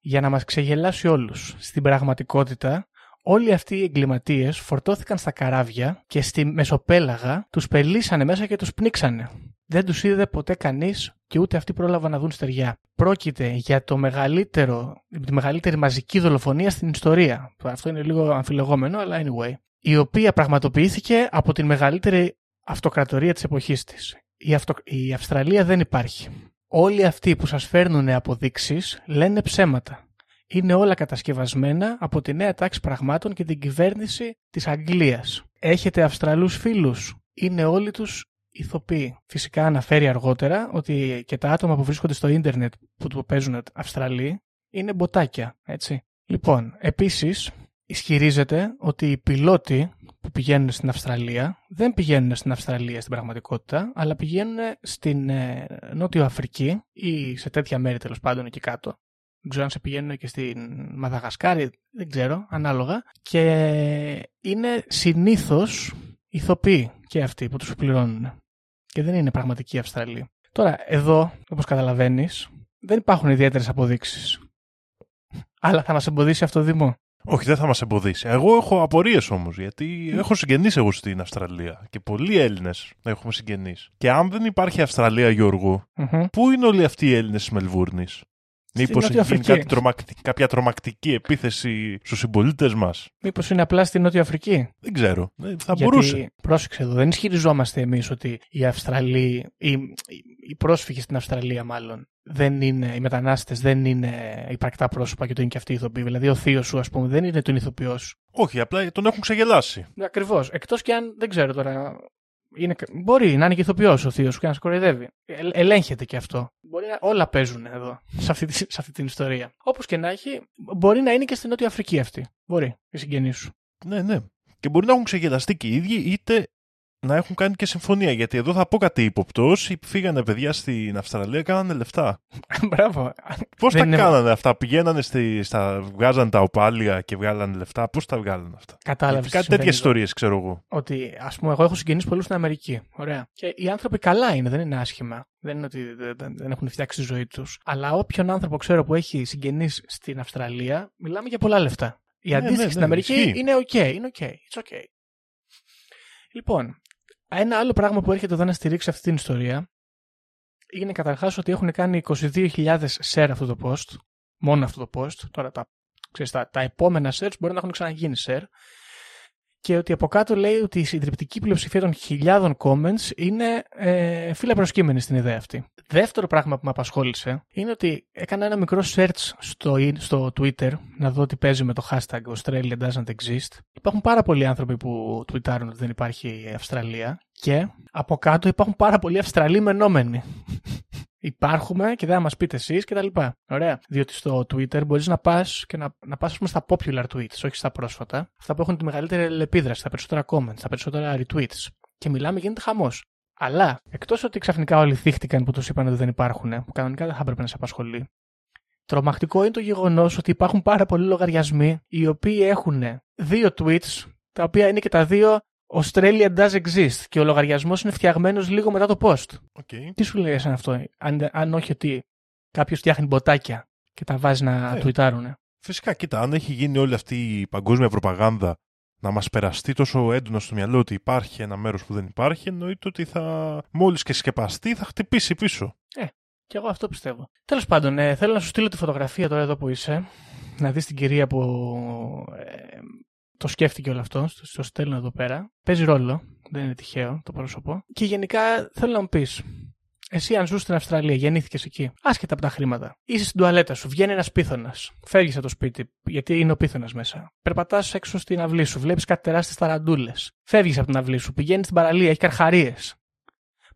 για να μας ξεγελάσει όλους. Στην πραγματικότητα, όλοι αυτοί οι εγκληματίες φορτώθηκαν στα καράβια και στη Μεσοπέλαγα τους πελίσανε μέσα και τους πνίξανε. Δεν τους είδε ποτέ κανείς και ούτε αυτοί πρόλαβαν να δουν στεριά. Πρόκειται για το μεγαλύτερο, τη μεγαλύτερη μαζική δολοφονία στην ιστορία. Αυτό είναι λίγο αμφιλεγόμενο, αλλά anyway. Η οποία πραγματοποιήθηκε από την μεγαλύτερη αυτοκρατορία της εποχής της. Η, αυτο... η Αυστραλία δεν υπάρχει. Όλοι αυτοί που σας φέρνουν αποδείξεις λένε ψέματα. Είναι όλα κατασκευασμένα από τη νέα τάξη πραγμάτων και την κυβέρνηση της Αγγλίας. Έχετε Αυστραλούς φίλους. Είναι όλοι τους ηθοποιοί. Φυσικά αναφέρει αργότερα ότι και τα άτομα που βρίσκονται στο ίντερνετ που του παίζουν Αυστραλοί είναι μποτάκια, έτσι. Λοιπόν, επίσης ισχυρίζεται ότι οι πιλότοι που πηγαίνουν στην Αυστραλία δεν πηγαίνουν στην Αυστραλία στην πραγματικότητα, αλλά πηγαίνουν στην ε, Νότιο Αφρική ή σε τέτοια μέρη τέλος πάντων εκεί κάτω. Δεν ξέρω αν σε πηγαίνουν και στην Μαδαγασκάρη, δεν ξέρω, ανάλογα. Και είναι συνήθως ηθοποιοί και αυτοί που τους πληρώνουν. Και δεν είναι πραγματική Αυστραλία. Τώρα, εδώ, όπως καταλαβαίνεις, δεν υπάρχουν ιδιαίτερες αποδείξεις. Αλλά θα μας εμποδίσει αυτό το Δήμο; Όχι, δεν θα μας εμποδίσει. Εγώ έχω απορίες όμως, γιατί έχω συγγενείς εγώ στην Αυστραλία. Και πολλοί Έλληνες έχουμε συγγενείς. Και αν δεν υπάρχει Αυστραλία, Γιώργο, Μμμ. πού είναι όλοι αυτοί οι Έλληνες της Μελβούρνης; Μήπως Νότια έχει γίνει Αφρική. κάτι τρομακτικ- κάποια τρομακτική επίθεση στους συμπολίτες μας; Μήπως είναι απλά στη Νότια Αφρική; Δεν ξέρω. Ε, Θα Γιατί, μπορούσε. Πρόσεξε εδώ, δεν ισχυριζόμαστε εμείς ότι οι Αυστραλοί, οι, οι πρόσφυγες στην Αυστραλία μάλλον, δεν είναι, οι μετανάστες δεν είναι υπαρκτά πρόσωπα και το είναι και αυτοί οι ηθοποιοί. Δηλαδή ο θείος σου, ας πούμε, δεν είναι τον ηθοποιός. Όχι, απλά τον έχουν ξεγελάσει. Ακριβώς. Εκτός και αν δεν ξέρω τώρα. Είναι, μπορεί να είναι και ηθοποιός ο θείος σου και να σε κοροϊδεύει. Ε, ελέγχεται και αυτό. Μπορεί να, όλα παίζουν εδώ, σε αυτή, τη- σε αυτή την ιστορία. Όπως και να έχει, μπορεί να είναι και στην Νότια Αφρική αυτή. Μπορεί, οι συγγενείς σου. Ναι, ναι. Και μπορεί να έχουν ξεγελαστεί και οι ίδιοι, είτε να έχουν κάνει και συμφωνία. Γιατί εδώ θα πω κάτι ύποπτος. Όσοι φύγανε παιδιά στην Αυστραλία, κάνανε λεφτά. Μπράβο. Πώς Δεν τα είναι- κάνανε αυτά, πηγαίνανε στη, στα, βγάζαν τα οπάλια και βγάλανε λεφτά. Πώς τα βγάλανε αυτά; Κατάλαβες. Γιατί κάτι τέτοιες ιστορίες ξέρω εγώ. ότι ας πούμε, εγώ έχω συγγενείς πολλούς στην Αμερική. Ωραία. Και οι άνθρωποι καλά είναι, δεν είναι άσχημα. Δεν είναι ότι δεν- δεν δεν έχουν φτιάξει τη ζωή τους. Αλλά όποιον άνθρωπο ξέρω που έχει συγγενείς στην Αυστραλία, μιλάμε για πολλά λεφτά. Η Ναι, αντίστοιχη ναι, στην ναι, Αμερική ισχύει. είναι OK. Είναι OK. It's OK. Λοιπόν, ένα άλλο πράγμα που έρχεται εδώ να στηρίξει αυτή την ιστορία είναι καταρχάς ότι έχουν κάνει 22.000 share αυτό το post. Μόνο αυτό το post. Τώρα τα, ξέρεις, τα, τα επόμενα search μπορεί να έχουν ξαναγίνει share και ότι από κάτω λέει ότι η συντριπτική πλειοψηφία των χιλιάδων comments είναι ε, φύλλα προσκύμενη στην ιδέα αυτή. Δεύτερο πράγμα που με απασχόλησε είναι ότι έκανα ένα μικρό search στο, στο Twitter να δω τι παίζει με το hashtag Australia doesn't exist. Υπάρχουν πάρα πολλοί άνθρωποι που tweetάρουν ότι δεν υπάρχει Αυστραλία και από κάτω υπάρχουν πάρα πολλοί Αυστραλοί μενόμενοι. Υπάρχουμε και δεν θα μας πείτε εσείς και τα λοιπά. Ωραία. Διότι στο Twitter μπορείς να πας και να, να πας στα popular tweets, όχι στα πρόσφατα. Αυτά που έχουν τη μεγαλύτερη ελεπίδραση, τα περισσότερα comments, τα περισσότερα retweets. Και μιλάμε, γίνεται χαμός. Αλλά εκτός ότι ξαφνικά όλοι θύχτηκαν που τους είπαν ότι δεν υπάρχουν, που κανονικά δεν θα έπρεπε να σε απασχολεί. Τρομακτικό είναι το γεγονός ότι υπάρχουν πάρα πολλοί λογαριασμοί οι οποίοι έχουν δύο tweets, τα οποία είναι και τα δύο Australia does exist και ο λογαριασμός είναι φτιαγμένος λίγο μετά το post. Okay. Τι σου λέει σαν αυτό, αν, αν όχι ότι κάποιος φτιάχνει μποτάκια και τα βάζει να Ναι. τουιτάρουνε; Φυσικά, κοίτα, αν έχει γίνει όλη αυτή η παγκόσμια προπαγάνδα να μας περαστεί τόσο έντονα στο μυαλό ότι υπάρχει ένα μέρος που δεν υπάρχει, εννοείται ότι θα μόλις και σκεπαστεί θα χτυπήσει πίσω. Και εγώ αυτό πιστεύω. Τέλος πάντων, ε, θέλω να σου στείλω τη φωτογραφία τώρα εδώ που είσαι. Να δεις την κυρία που ε, το σκέφτηκε όλο αυτό. Στο, στο στέλνω εδώ πέρα. Παίζει ρόλο. Δεν είναι τυχαίο το πρόσωπο. Και γενικά θέλω να μου πεις. Εσύ, αν ζούσες στην Αυστραλία, γεννήθηκες εκεί, άσχετα από τα χρήματα. Είσαι στην τουαλέτα σου, βγαίνει ένας πίθωνας. Φεύγεις από το σπίτι, γιατί είναι ο πίθωνας μέσα. Περπατάς έξω στην αυλή σου, βλέπεις κάτι τεράστιες ταραντούλες. Φεύγεις από την αυλή σου, πηγαίνεις στην παραλία, έχεις καρχαρίες.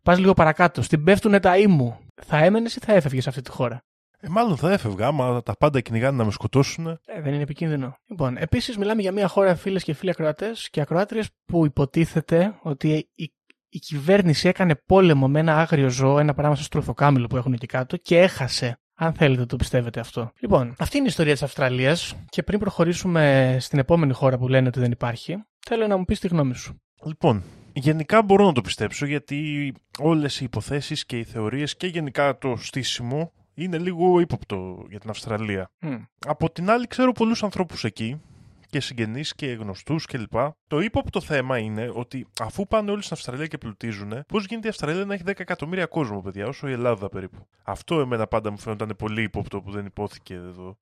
Πας λίγο παρακάτω, στην πέφτουνε τα ήμου. Θα έμενες ή θα έφευγες σε αυτή τη χώρα; Ε, μάλλον θα έφευγα, άμα τα πάντα κυνηγάνε να με σκοτώσουν. Ε, δεν είναι επικίνδυνο. Λοιπόν, επίσης μιλάμε για μια χώρα, φίλες και φίλοι ακροατές και ακροάτριες, που υποτίθεται ότι η, η κυβέρνηση έκανε πόλεμο με ένα άγριο ζώο, ένα πράγμα στο στρουθοκάμιλο που έχουν εκεί κάτω και έχασε. Αν θέλετε, το πιστεύετε αυτό. Λοιπόν, αυτή είναι η ιστορία της Αυστραλίας και πριν προχωρήσουμε στην επόμενη χώρα που λένε ότι δεν υπάρχει, θέλω να μου πεις τη γνώμη σου. Λοιπόν, γενικά μπορώ να το πιστέψω γιατί όλες οι υποθέσεις και οι θεωρίες και γενικά το στήσιμο είναι λίγο ύποπτο για την Αυστραλία. Μμ. Από την άλλη ξέρω πολλούς ανθρώπους εκεί και συγγενείς και γνωστούς κλπ. Το ύποπτο θέμα είναι ότι αφού πάνε όλοι στην Αυστραλία και πλουτίζουν, πώς γίνεται η Αυστραλία να έχει 10 εκατομμύρια κόσμο, παιδιά, όσο η Ελλάδα περίπου. Αυτό εμένα πάντα μου φαίνονταν πολύ ύποπτο που δεν υπόθηκε εδώ.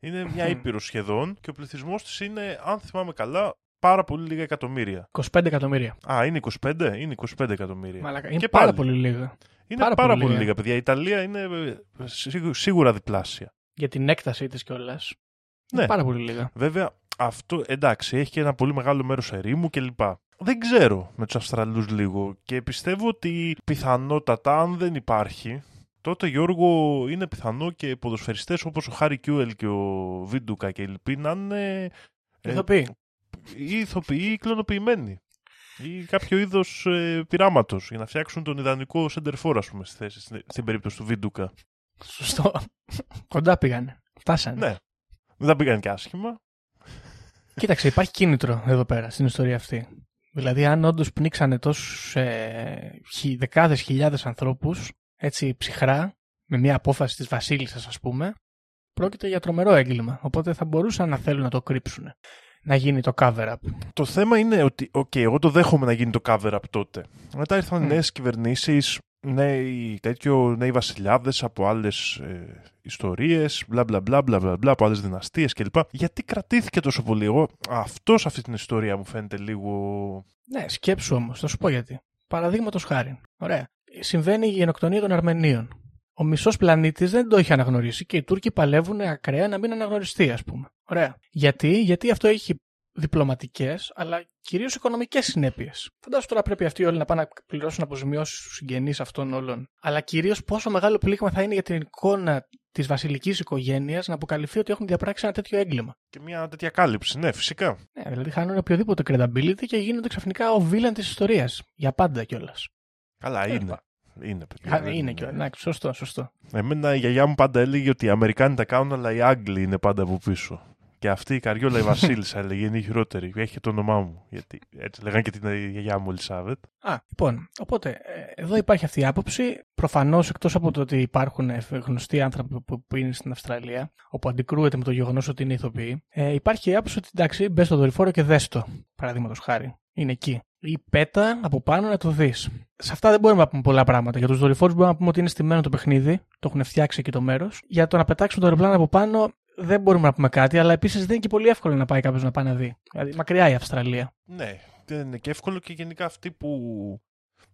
Είναι μια ήπειρο σχεδόν και ο πληθυσμός της είναι, αν θυμάμαι καλά, πάρα πολύ λίγα εκατομμύρια. 25 εκατομμύρια. Α, είναι 25? Είναι 25 εκατομμύρια. Μαλάκα, είναι Και πάρα πάλι. πολύ λίγα. Είναι πάρα πάρα, πολύ πολύ λίγα. λίγα, παιδιά. Η Ιταλία είναι ε, σίγου- σίγουρα διπλάσια. Για την έκτασή της κιόλας. Ναι. Πάρα πολύ λίγα. Βέβαια, αυτό εντάξει, έχει και ένα πολύ μεγάλο μέρος ερήμου κλπ. Δεν ξέρω με τους Αυστραλούς λίγο και πιστεύω ότι πιθανότατα, αν δεν υπάρχει, τότε Γιώργο είναι πιθανό και ποδοσφαιριστές όπως ο Χάρη Κιούελ και ο Βίντουκα και οι λοιποί να είναι ε, Ηθοποιοί. ή ηθοποιοί ή κλωνοποιημένοι. Ή κάποιο είδος ε, πειράματος για να φτιάξουν τον ιδανικό σεντερφόρ, ας πούμε, στη θέση, στην, στην περίπτωση του Βίντουκα. Σωστό. Κοντά πήγανε. Φτάσανε. Ναι. Δεν θα πήγαν και άσχημα. Κοίταξε, υπάρχει κίνητρο εδώ πέρα στην ιστορία αυτή. Δηλαδή, αν όντως πνίξανε τόσους ε, χι, δεκάδες χιλιάδες ανθρώπους, έτσι ψυχρά, με μια απόφαση της Βασίλισσας, ας πούμε, πρόκειται για τρομερό έγκλημα. Οπότε θα μπορούσαν να θέλουν να το κρύψουν. Να γίνει το cover-up. Το θέμα είναι ότι, οκ, εγώ το δέχομαι να γίνει το cover-up τότε. Μετά ήρθαν Mm. νέες κυβερνήσεις, νέοι, τέτοιο, νέοι βασιλιάδες από άλλες ε, ιστορίες, μπλα μπλα μπλα μπλα μπλα μπλα, από άλλες δυναστείες κλπ. Γιατί κρατήθηκε τόσο πολύ; Εγώ αυτός σε αυτή την ιστορία μου φαίνεται λίγο. Ναι, σκέψου όμως, θα σου πω γιατί. Παραδείγματος χάρη. Ωραία. Συμβαίνει η γενοκτονία των Αρμενίων. Ο μισός πλανήτης δεν το είχε αναγνωρίσει και οι Τούρκοι παλεύουν ακραία να μην αναγνωριστεί, ας πούμε. Ωραία. Γιατί, γιατί αυτό έχει διπλωματικές, αλλά κυρίως οικονομικές συνέπειες. Φαντάζομαι τώρα πρέπει αυτοί όλοι να πάνε να πληρώσουν αποζημιώσεις στους συγγενείς αυτών όλων. Αλλά κυρίως πόσο μεγάλο πλήγμα θα είναι για την εικόνα της βασιλικής οικογένειας να αποκαλυφθεί ότι έχουν διαπράξει ένα τέτοιο έγκλημα. Και μια τέτοια κάλυψη, ναι, φυσικά. Ναι, δηλαδή χάνουν οποιοδήποτε credibility και γίνονται ξαφνικά ο βίλαν της ιστορίας. Για πάντα κιόλας. Καλά, Ε, είναι. Είναι, παιδιά. δεν Είναι κιόλας. Ναι, σωστό, σωστό. Εμένα η γιαγιά μου πάντα έλεγε ότι οι Αμερικάνοι τα κάνουν, αλλά οι Άγγλοι είναι πάντα από πίσω. Και αυτή η Καριόλα η Βασίλισσα έλεγε είναι η χειρότερη. Έχει το όνομά μου. Γιατί έτσι λέγανε και την γιαγιά μου Ελισάβετ. Α, λοιπόν, οπότε ε, εδώ υπάρχει αυτή η άποψη. Προφανώς εκτός από το ότι υπάρχουν ε, γνωστοί άνθρωποι που, που είναι στην Αυστραλία, όπου αντικρούεται με το γεγονός ότι είναι ηθοποιοί, ε, υπάρχει η άποψη ότι εντάξει, μπες στο δορυφόρο και δες το. Παραδείγματος χάρη. Είναι εκεί. Ή πέτα από πάνω να το δεις. Σε αυτά δεν μπορούμε να πούμε πολλά πράγματα. Για τους δορυφόρους μπορούμε να πούμε ότι είναι στημένο το παιχνίδι, το έχουν φτιάξει εκεί το μέρος. Για το να πετάξουμε το αεροπλάνο από πάνω δεν μπορούμε να πούμε κάτι, αλλά επίσης δεν είναι και πολύ εύκολο να πάει κάποιος να πάει να δει. Δηλαδή, μακριά η Αυστραλία. Ναι, δεν είναι και εύκολο και γενικά αυτοί που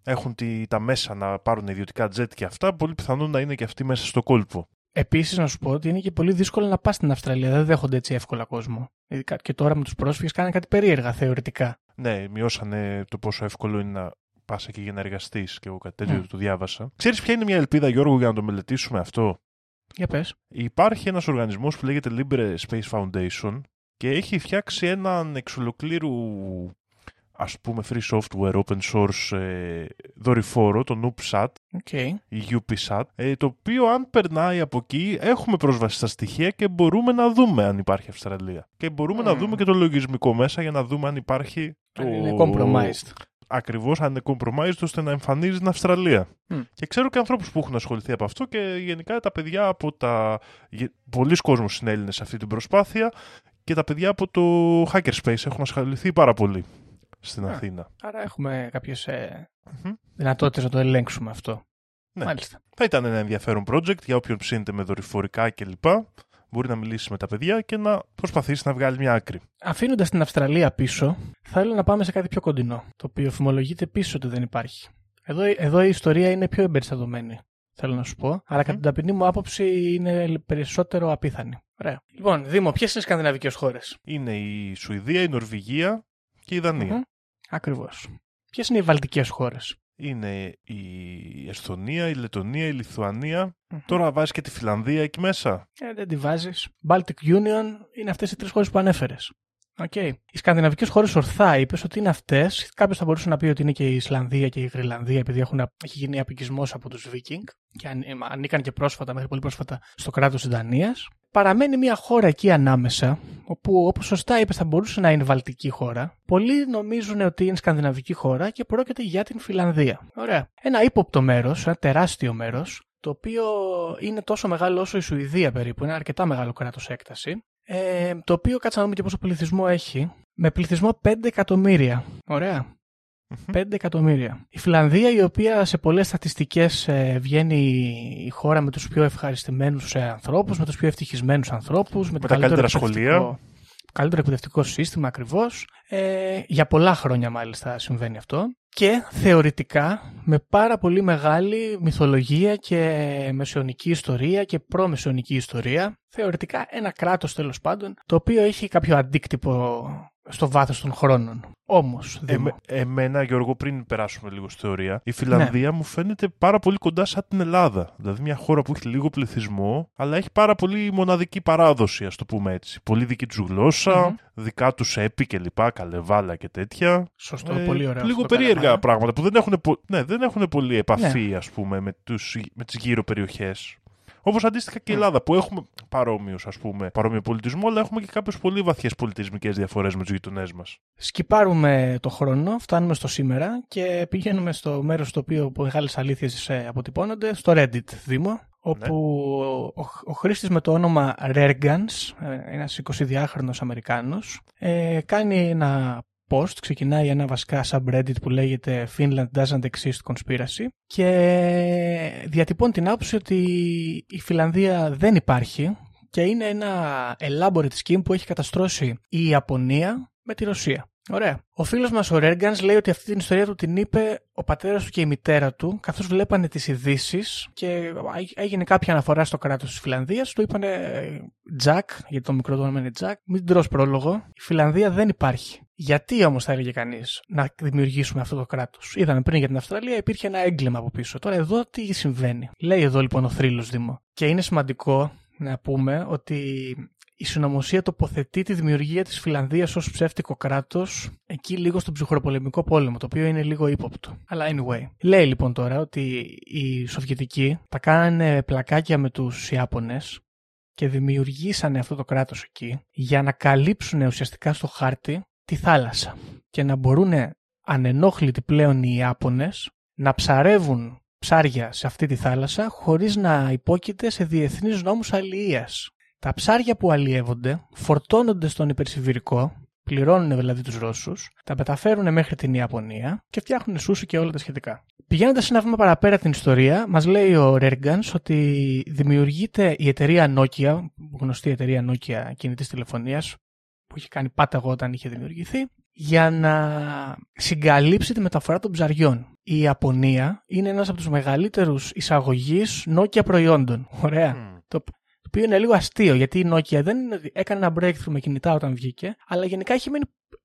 έχουν τη, τα μέσα να πάρουν ιδιωτικά τζετ και αυτά, πολύ πιθανόν να είναι και αυτοί μέσα στο κόλπο. Επίσης, να σου πω ότι είναι και πολύ δύσκολο να πας στην Αυστραλία. Δεν δέχονται έτσι εύκολα κόσμο. Ειδικά και τώρα με τους πρόσφυγες κάνουν κάτι περίεργα θεωρητικά. Ναι, μειώσανε το πόσο εύκολο είναι να πας εκεί για να εργαστείς και εγώ κάτι τέτοιο Mm. το διάβασα. Ξέρεις ποια είναι μια ελπίδα, Γιώργο, για να το μελετήσουμε αυτό; Για πες. Υπάρχει ένας οργανισμός που λέγεται Libre Space Foundation και έχει φτιάξει έναν εξ ολοκλήρου ας πούμε free software open source ε, δορυφόρο, τον UPSAT Okay. ή UPSAT, ε, το οποίο αν περνάει από εκεί έχουμε πρόσβαση στα στοιχεία και μπορούμε να δούμε αν υπάρχει Αυστραλία. Και μπορούμε να Mm. δούμε και το λογισμικό μέσα για να δούμε αν υπάρχει το... Αν είναι compromised. Ακριβώς αν είναι compromised ώστε να εμφανίζει την Αυστραλία. Μμ. Και ξέρω και ανθρώπους που έχουν ασχοληθεί από αυτό και γενικά τα παιδιά από τα... γε- Πολλοί κόσμος είναι Έλληνες σε αυτή την προσπάθεια και τα παιδιά από το Hackerspace έχουν ασχοληθεί πάρα πολύ στην Α. Αθήνα. Άρα έχουμε κάποιες ε, Μμμ. δυνατότητες να το ελέγξουμε αυτό. Ναι. Μάλιστα. Θα ήταν ένα ενδιαφέρον project για όποιον ψήνεται με δορυφορικά κλπ. Μπορεί να μιλήσεις με τα παιδιά και να προσπαθήσεις να βγάλει μια άκρη. Αφήνοντας την Αυστραλία πίσω, θέλω να πάμε σε κάτι πιο κοντινό. Το οποίο φημολογείται πίσω ότι δεν υπάρχει. Εδώ, εδώ η ιστορία είναι πιο εμπεριστατωμένη. Θέλω να σου πω. Αλλά κατά την ταπεινή μου άποψη είναι περισσότερο απίθανη. Ωραία. Λοιπόν, Δήμο, ποιες είναι οι σκανδιναβικές χώρες; Είναι η Σουηδία, η Νορβηγία και η Δανία. Ακριβώς. Ποιες είναι οι βαλτικές χώρες; Είναι η Εσθονία, η Λετωνία, η λιθουανια Τώρα βάζεις και τη Φιλανδία εκεί μέσα. Ε, δεν τη βάζεις. Baltic Union είναι αυτές οι τρεις χώρες που ανέφερες. Okay. Οι σκανδιναβικές χώρες ορθά είπες ότι είναι αυτές. Κάποιος θα μπορούσε να πει ότι είναι και η Ισλανδία και η Γρυλανδία, επειδή έχουν, έχει γίνει απικισμός από τους Βίκινγκ και αν, ε, ανήκαν και πρόσφατα, μέχρι πολύ πρόσφατα, στο κράτος της Δανίας. Παραμένει μια χώρα εκεί ανάμεσα, όπου όπως σωστά είπες θα μπορούσε να είναι βαλτική χώρα. Πολλοί νομίζουν ότι είναι σκανδιναβική χώρα και πρόκειται για την Φιλανδία. Ωραία. Ένα ύποπτο μέρος, ένα τεράστιο μέρος, το οποίο είναι τόσο μεγάλο όσο η Σουηδία περίπου, είναι αρκετά μεγάλο κράτος έκταση. Ε, το οποίο κάτσε να δούμε και πόσο πληθυσμό έχει. Με πληθυσμό 5 εκατομμύρια. Ωραία. 5 εκατομμύρια. Η Φιλανδία, η οποία σε πολλές στατιστικές ε, βγαίνει η χώρα με τους πιο ευχαριστημένους ε, ανθρώπους, με τους πιο ευτυχισμένους ανθρώπους, με, το τα καλύτερο καλύτερα εκπαιδευτικό- σχολεία. Καλύτερο εκπαιδευτικό σύστημα ακριβώς. Ε, για πολλά χρόνια μάλιστα συμβαίνει αυτό. Και θεωρητικά με πάρα πολύ μεγάλη μυθολογία και μεσαιωνική ιστορία και προμεσαιωνική ιστορία. Θεωρητικά ένα κράτος τέλος πάντων, το οποίο έχει κάποιο αντίκτυπο στο βάθος των χρόνων. Όμως, Δήμο, Εμέ- εμένα, Γιώργο, πριν περάσουμε λίγο στη θεωρία, η Φιλανδία μου φαίνεται πάρα πολύ κοντά σαν την Ελλάδα. Δηλαδή μια χώρα που έχει λίγο πληθυσμό, αλλά έχει πάρα πολύ μοναδική παράδοση, ας το πούμε έτσι. Πολύ δική τους γλώσσα, Μμμ. δικά τους έπι και λοιπά, καλεβάλα και τέτοια. σωστό, Ε, πολύ ωραίο. Λίγο αυτό το περίεργα καλαμάτι. πράγματα που δεν έχουν, πο- ναι, δεν έχουν πολύ επαφή, ας πούμε, με, τους, με τις γύρω περιοχές. Όπως αντίστοιχα και η Ελλάδα, που έχουμε παρόμοιους, ας πούμε, παρόμοιο πολιτισμό, αλλά έχουμε και κάποιες πολύ βαθιές πολιτισμικές διαφορές με τους γειτονές μας. Σκυπάρουμε το χρόνο, φτάνουμε στο σήμερα και πηγαίνουμε στο μέρος στο οποίο μεγάλες αλήθειες ε, αποτυπώνονται, στο Reddit, Δήμο, όπου ο, ο χρήστης με το όνομα Rergans, ε, ένας 22χρονος Αμερικάνος, ε, κάνει ένα post, ξεκινάει ένα βασικά subreddit που λέγεται Finland doesn't exist conspiracy και διατυπώνει την άποψη ότι η Φιλανδία δεν υπάρχει και είναι ένα elaborate scheme που έχει καταστρώσει η Ιαπωνία με τη Ρωσία. Ωραία. Ο φίλος μας ο Ρέργανς λέει ότι αυτή την ιστορία του την είπε ο πατέρας του και η μητέρα του, καθώς βλέπανε τις ειδήσει και έγινε κάποια αναφορά στο κράτος της Φιλανδίας. Του είπανε Τζακ, γιατί το μικρό του όνομα είναι Τζακ, μην τρώ πρόλογο. Η Φιλανδία δεν υπάρχει. Γιατί όμως θα έλεγε κανείς να δημιουργήσουμε αυτό το κράτος; Είδαμε πριν για την Αυστραλία υπήρχε ένα έγκλημα από πίσω. Τώρα εδώ τι συμβαίνει; Λέει εδώ λοιπόν ο θρύλος Δήμο. Και είναι σημαντικό να πούμε ότι η συνωμοσία τοποθετεί τη δημιουργία της Φιλανδίας ως ψεύτικο κράτος εκεί λίγο στον ψυχροπολεμικό πόλεμο, το οποίο είναι λίγο ύποπτο. Αλλά anyway. Λέει λοιπόν τώρα ότι οι Σοβιετικοί τα κάνανε πλακάκια με τους Ιάπωνες και δημιουργήσανε αυτό το κράτος εκεί για να καλύψουν ουσιαστικά στο χάρτη τη θάλασσα και να μπορούν ανενόχλητοι πλέον οι Ιάπωνες να ψαρεύουν ψάρια σε αυτή τη θάλασσα χωρίς να υπόκειται σε διεθνείς νόμους αλληλείας. Τα ψάρια που αλλιεύονται φορτώνονται στον υπερσιβηρικό, πληρώνουν δηλαδή τους Ρώσους, τα μεταφέρουν μέχρι την Ιαπωνία και φτιάχνουν σούσι και όλα τα σχετικά. Πηγαίνοντας ένα βήμα παραπέρα την ιστορία, μας λέει ο Ρέργκαν ότι δημιουργείται η εταιρεία Nokia, γνωστή εταιρεία Nokia κινητής τηλεφωνίας, που είχε κάνει πάταγο όταν είχε δημιουργηθεί, για να συγκαλύψει τη μεταφορά των ψαριών. Η Ιαπωνία είναι ένας από τους μεγαλύτερους εισαγωγείς Nokia προϊόντων. Ωραία. Το, οποίο είναι λίγο αστείο γιατί η Nokia δεν έκανε ένα breakthrough με κινητά όταν βγήκε, αλλά γενικά έχει μείνει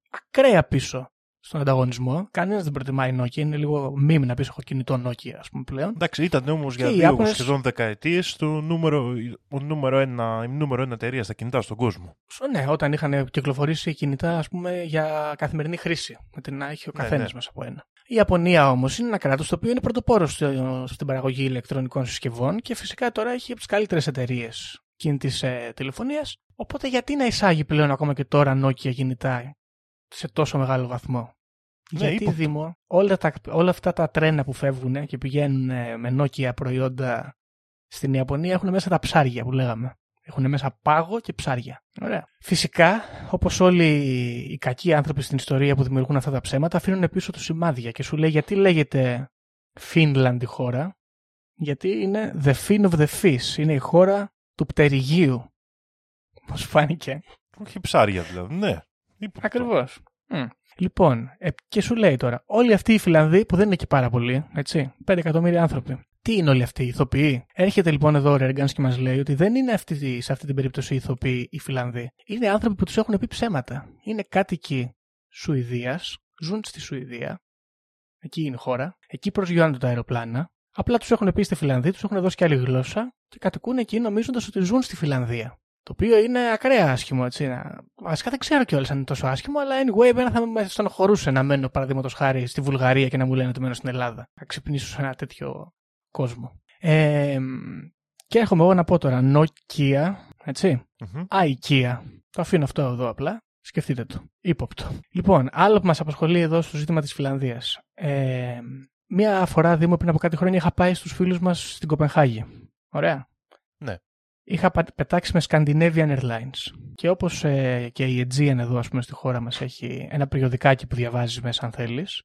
ακραία πίσω στον ανταγωνισμό. Κανένας δεν προτιμάει Nokia. Είναι λίγο μήνυμα να πει: Έχω κινητό Nokia, ας πούμε πλέον. Εντάξει, ήταν όμως για δύο Ιάπωνες... σχεδόν δεκαετίες το νούμερο, ο νούμερο ένα, η νούμερο ένα εταιρεία στα κινητά στον κόσμο. Ναι, όταν είχαν κυκλοφορήσει κινητά ας πούμε, για καθημερινή χρήση. Με την να έχει ο καθένας ναι, ναι. μέσα από ένα. Η Ιαπωνία όμως είναι ένα κράτος το οποίο είναι πρωτοπόρος στην παραγωγή ηλεκτρονικών συσκευών και φυσικά τώρα έχει από τις καλύτερες εταιρείες κινητή ε, τηλεφωνίας. Οπότε γιατί να εισάγει πλέον ακόμα και τώρα Nokia κινητά σε τόσο μεγάλο βαθμό; Ναι, γιατί Δήμο, όλα, τα, όλα αυτά τα τρένα που φεύγουν και πηγαίνουν με Nokia προϊόντα στην Ιαπωνία έχουν μέσα τα ψάρια που λέγαμε. Έχουν μέσα πάγο και ψάρια. Ωραία. Φυσικά, όπως όλοι οι κακοί άνθρωποι στην ιστορία που δημιουργούν αυτά τα ψέματα, αφήνουν πίσω τους σημάδια και σου λέει γιατί λέγεται Finland η χώρα; Γιατί είναι the fin of the fish. Είναι η χώρα του πτερυγίου. Πώς φάνηκε. Όχι ψάρια δηλαδή, ναι. Ακριβώς. Λοιπόν, ε, και σου λέει τώρα, όλοι αυτοί οι Φιλανδοί που δεν είναι και πάρα πολλοί, έτσι, 5 εκατομμύρια άνθρωποι. Τι είναι όλοι αυτοί οι ηθοποιοί; Έρχεται λοιπόν εδώ ο Ρέργαν και μας λέει ότι δεν είναι αυτή, σε αυτή την περίπτωση οι ηθοποιοί οι Φιλανδοί. Είναι άνθρωποι που τους έχουν πει ψέματα. Είναι κάτοικοι Σουηδίας, ζουν στη Σουηδία. Εκεί είναι η χώρα. Εκεί προσγειώνονται τα αεροπλάνα. Απλά τους έχουν πει στη Φιλανδία, τους έχουν δώσει και άλλη γλώσσα και κατοικούν εκεί νομίζοντας ότι ζουν στη Φιλανδία. Το οποίο είναι ακραία άσχημο, έτσι. Βασικά δεν ξέρω κιόλας αν είναι τόσο άσχημο, αλλά anyway, εμένα θα με στενοχωρούσε να μένω παραδείγματος χάρη στη Βουλγαρία και να μου λένε ότι μένω στην Ελλάδα. Θα ξυπνήσω σε ένα τέτοιο κόσμο. Ε, και έρχομαι εγώ να πω τώρα Nokia, έτσι. Mm-hmm. Το αφήνω αυτό εδώ απλά. Σκεφτείτε το. Ήποπτο. Λοιπόν, άλλο που μας απασχολεί εδώ στο ζήτημα της Φιλανδίας. Ε, μία φορά, Δήμο, πριν από κάτι χρόνια είχα πάει στους φίλους μας στην Κοπενχάγη. Ωραία. Ναι είχα πετάξει με Scandinavian Airlines. Και όπως ε, και η Aegean εδώ, ας πούμε, στη χώρα μας έχει ένα περιοδικάκι που διαβάζεις μέσα, αν θέλεις,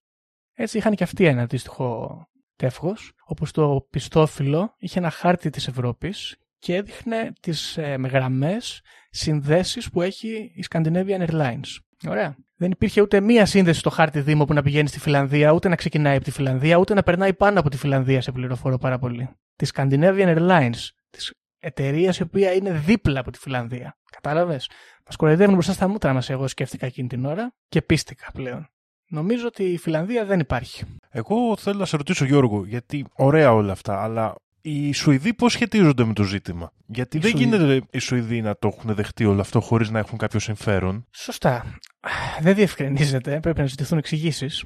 έτσι είχαν και αυτοί ένα αντίστοιχο τεύχος, όπου στο πιστόφυλλο είχε ένα χάρτη της Ευρώπης και έδειχνε τις ε, γραμμές συνδέσεις που έχει η Scandinavian Airlines. Ωραία. Δεν υπήρχε ούτε μία σύνδεση στο χάρτη Δήμο που να πηγαίνει στη Φιλανδία, ούτε να ξεκινάει από τη Φιλανδία, ούτε να περνάει πάνω από τη Φιλανδία, σε πληροφορώ πάρα πολύ. Τη Scandinavian Airlines, εταιρεία η οποία είναι δίπλα από τη Φιλανδία. Κατάλαβες; Μας κοροϊδεύουν μπροστά στα μούτρα μας, εγώ σκέφτηκα εκείνη την ώρα και πίστηκα πλέον. Νομίζω ότι η Φιλανδία δεν υπάρχει. Εγώ θέλω να σε ρωτήσω, Γιώργο, γιατί ωραία όλα αυτά, αλλά οι Σουηδοί πώς σχετίζονται με το ζήτημα; Γιατί δεν Σουηδοί. γίνεται οι Σουηδοί να το έχουν δεχτεί όλο αυτό χωρίς να έχουν κάποιο συμφέρον. Σωστά. Δεν διευκρινίζεται. Πρέπει να ζητηθούν εξηγήσεις.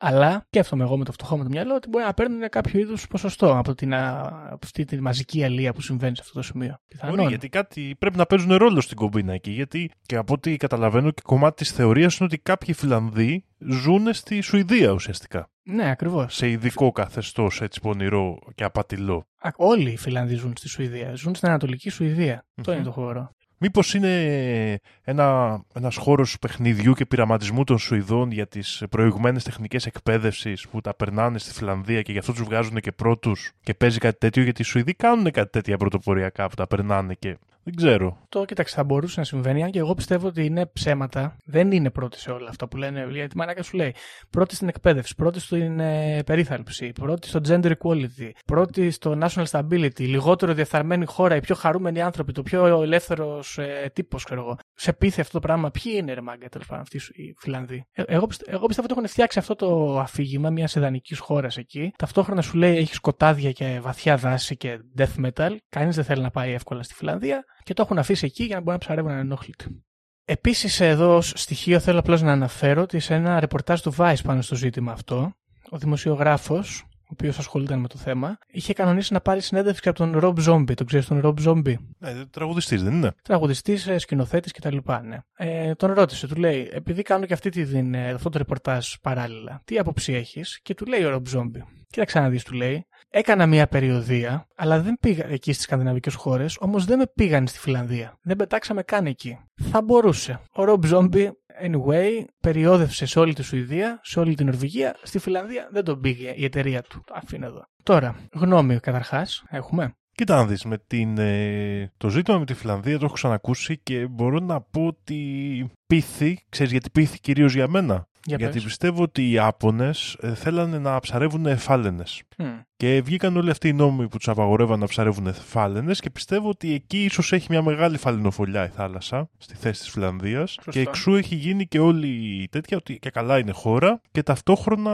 Αλλά σκέφτομαι εγώ με το φτωχό μου το μυαλό ότι μπορεί να παίρνουν κάποιο είδους ποσοστό από, την, α, από αυτή τη μαζική αλεία που συμβαίνει σε αυτό το σημείο. Μπορεί, Πιθανόν. γιατί κάτι πρέπει να παίζουν ρόλο στην κομπίνα εκεί. Γιατί και από ό,τι καταλαβαίνω και κομμάτι της θεωρίας είναι ότι κάποιοι Φιλανδοί ζουν στη Σουηδία ουσιαστικά. Ναι, ακριβώς. Σε ειδικό καθεστώς έτσι πονηρό και απατηλό. Όλοι οι Φιλανδοί ζουν στη Σουηδία. Ζουν στην Ανατολική Σουηδία. Αυτό Μμμ. είναι το χώρο. Μήπως είναι ένα, ένας χώρος παιχνιδιού και πειραματισμού των Σουηδών για τις προηγμένες τεχνικές εκπαίδευσης που τα περνάνε στη Φιλανδία και γι' αυτό τους βγάζουν και πρώτους και παίζει κάτι τέτοιο γιατί οι Σουηδοί κάνουν κάτι τέτοια πρωτοποριακά που τα περνάνε και δεν ξέρω. Το κοίταξε, θα μπορούσε να συμβαίνει, αν και εγώ πιστεύω ότι είναι ψέματα. Δεν είναι πρώτη σε όλα αυτά που λένε. Γιατί η μανάκα σου λέει πρώτη στην εκπαίδευση, πρώτη στην ε, περίθαλψη, πρώτη στο gender equality, πρώτη στο national stability, λιγότερο διεφθαρμένη χώρα, οι πιο χαρούμενοι άνθρωποι, το πιο ελεύθερος ε, τύπος, ξέρω εγώ. Σε πείθει αυτό το πράγμα. Ποιοι είναι, ρε μάγκα, τέλος πάντων, αυτοί οι Φιλανδοί; Ε, εγώ, πιστε- εγώ πιστεύω ότι έχουν φτιάξει αυτό το αφήγημα μιας ιδανικής χώρας εκεί. Ταυτόχρονα σου λέει έχεις σκοτάδια και βαθιά δάση και death metal. Κανείς δεν θέλει να πάει εύκολα στη Φιλανδία και το έχουν αφήσει εκεί για να μπορούν να ψαρεύουν ανενόχλητοι. Επίσης, εδώ ως στοιχείο θέλω απλώς να αναφέρω ότι σε ένα ρεπορτάζ του Vice πάνω στο ζήτημα αυτό, ο δημοσιογράφος, ο οποίος ασχολούνταν με το θέμα, είχε κανονίσει να πάρει συνέντευξη από τον Rob Zombie. Τον ξέρεις τον Rob Zombie; Ε, τραγουδιστής δεν είναι. Τραγουδιστής, σκηνοθέτης κτλ. Ναι. Ε, τον ρώτησε, του λέει, επειδή κάνω και αυτή την, ε, αυτό το ρεπορτάζ παράλληλα, τι άποψη έχεις, και του λέει ο Rob Zombie. Κοίταξε να δεις, του λέει, έκανα μια περιοδία, αλλά δεν πήγα εκεί στις σκανδιναβικές χώρες, όμως δεν με πήγαν στη Φιλανδία. Δεν πετάξαμε καν εκεί. Θα μπορούσε. Ο Rob Zombie, anyway, περιόδευσε σε όλη τη Σουηδία, σε όλη την Νορβηγία. Στη Φιλανδία δεν τον πήγε η εταιρεία του. Το αφήνω εδώ. Τώρα, γνώμη καταρχάς, έχουμε. Κοίτα να δεις, με την, ε, το ζήτημα με τη Φιλανδία το έχω ξανακούσει και μπορώ να πω ότι πείθει, ξέρεις γιατί πείθει κυρίως για μένα; Για γιατί πες. πιστεύω ότι οι Άπωνες ε, θέλανε να ψαρεύουν εφάλαινες. Μμ. Και βγήκαν όλοι αυτοί οι νόμοι που τους απαγορεύαν να ψαρεύουν φάλαινε και πιστεύω ότι εκεί ίσως έχει μια μεγάλη φαλινοφολιά η θάλασσα, στη θέση της Φιλανδίας. Και εξού έχει γίνει και όλη η τέτοια ότι και καλά είναι χώρα και ταυτόχρονα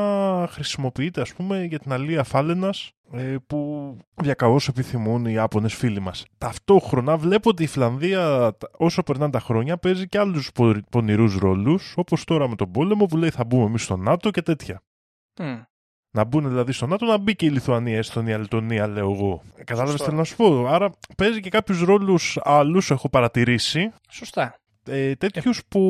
χρησιμοποιείται, ας πούμε, για την αλία φάλαινας που διακαώς επιθυμούν οι Άπωνες φίλοι μας. Ταυτόχρονα βλέπω ότι η Φιλανδία, τα- όσο περνάνε τα χρόνια, παίζει και άλλους πονηρούς ρόλους, όπως τώρα με τον πόλεμο που λέει θα μπούμε εμείς στο ΝΑΤΟ και τέτοια. Μμ. Να μπουν δηλαδή στο ΝΑΤΟ, να μπει και η Λιθουανία, η Εστονία, η Λετωνία, λέω εγώ. Κατάλαβες Σωστό. θέλω να σου πω; Άρα παίζει και κάποιους ρόλους άλλους, έχω παρατηρήσει. Σωστά. Ε, Τέτοιους που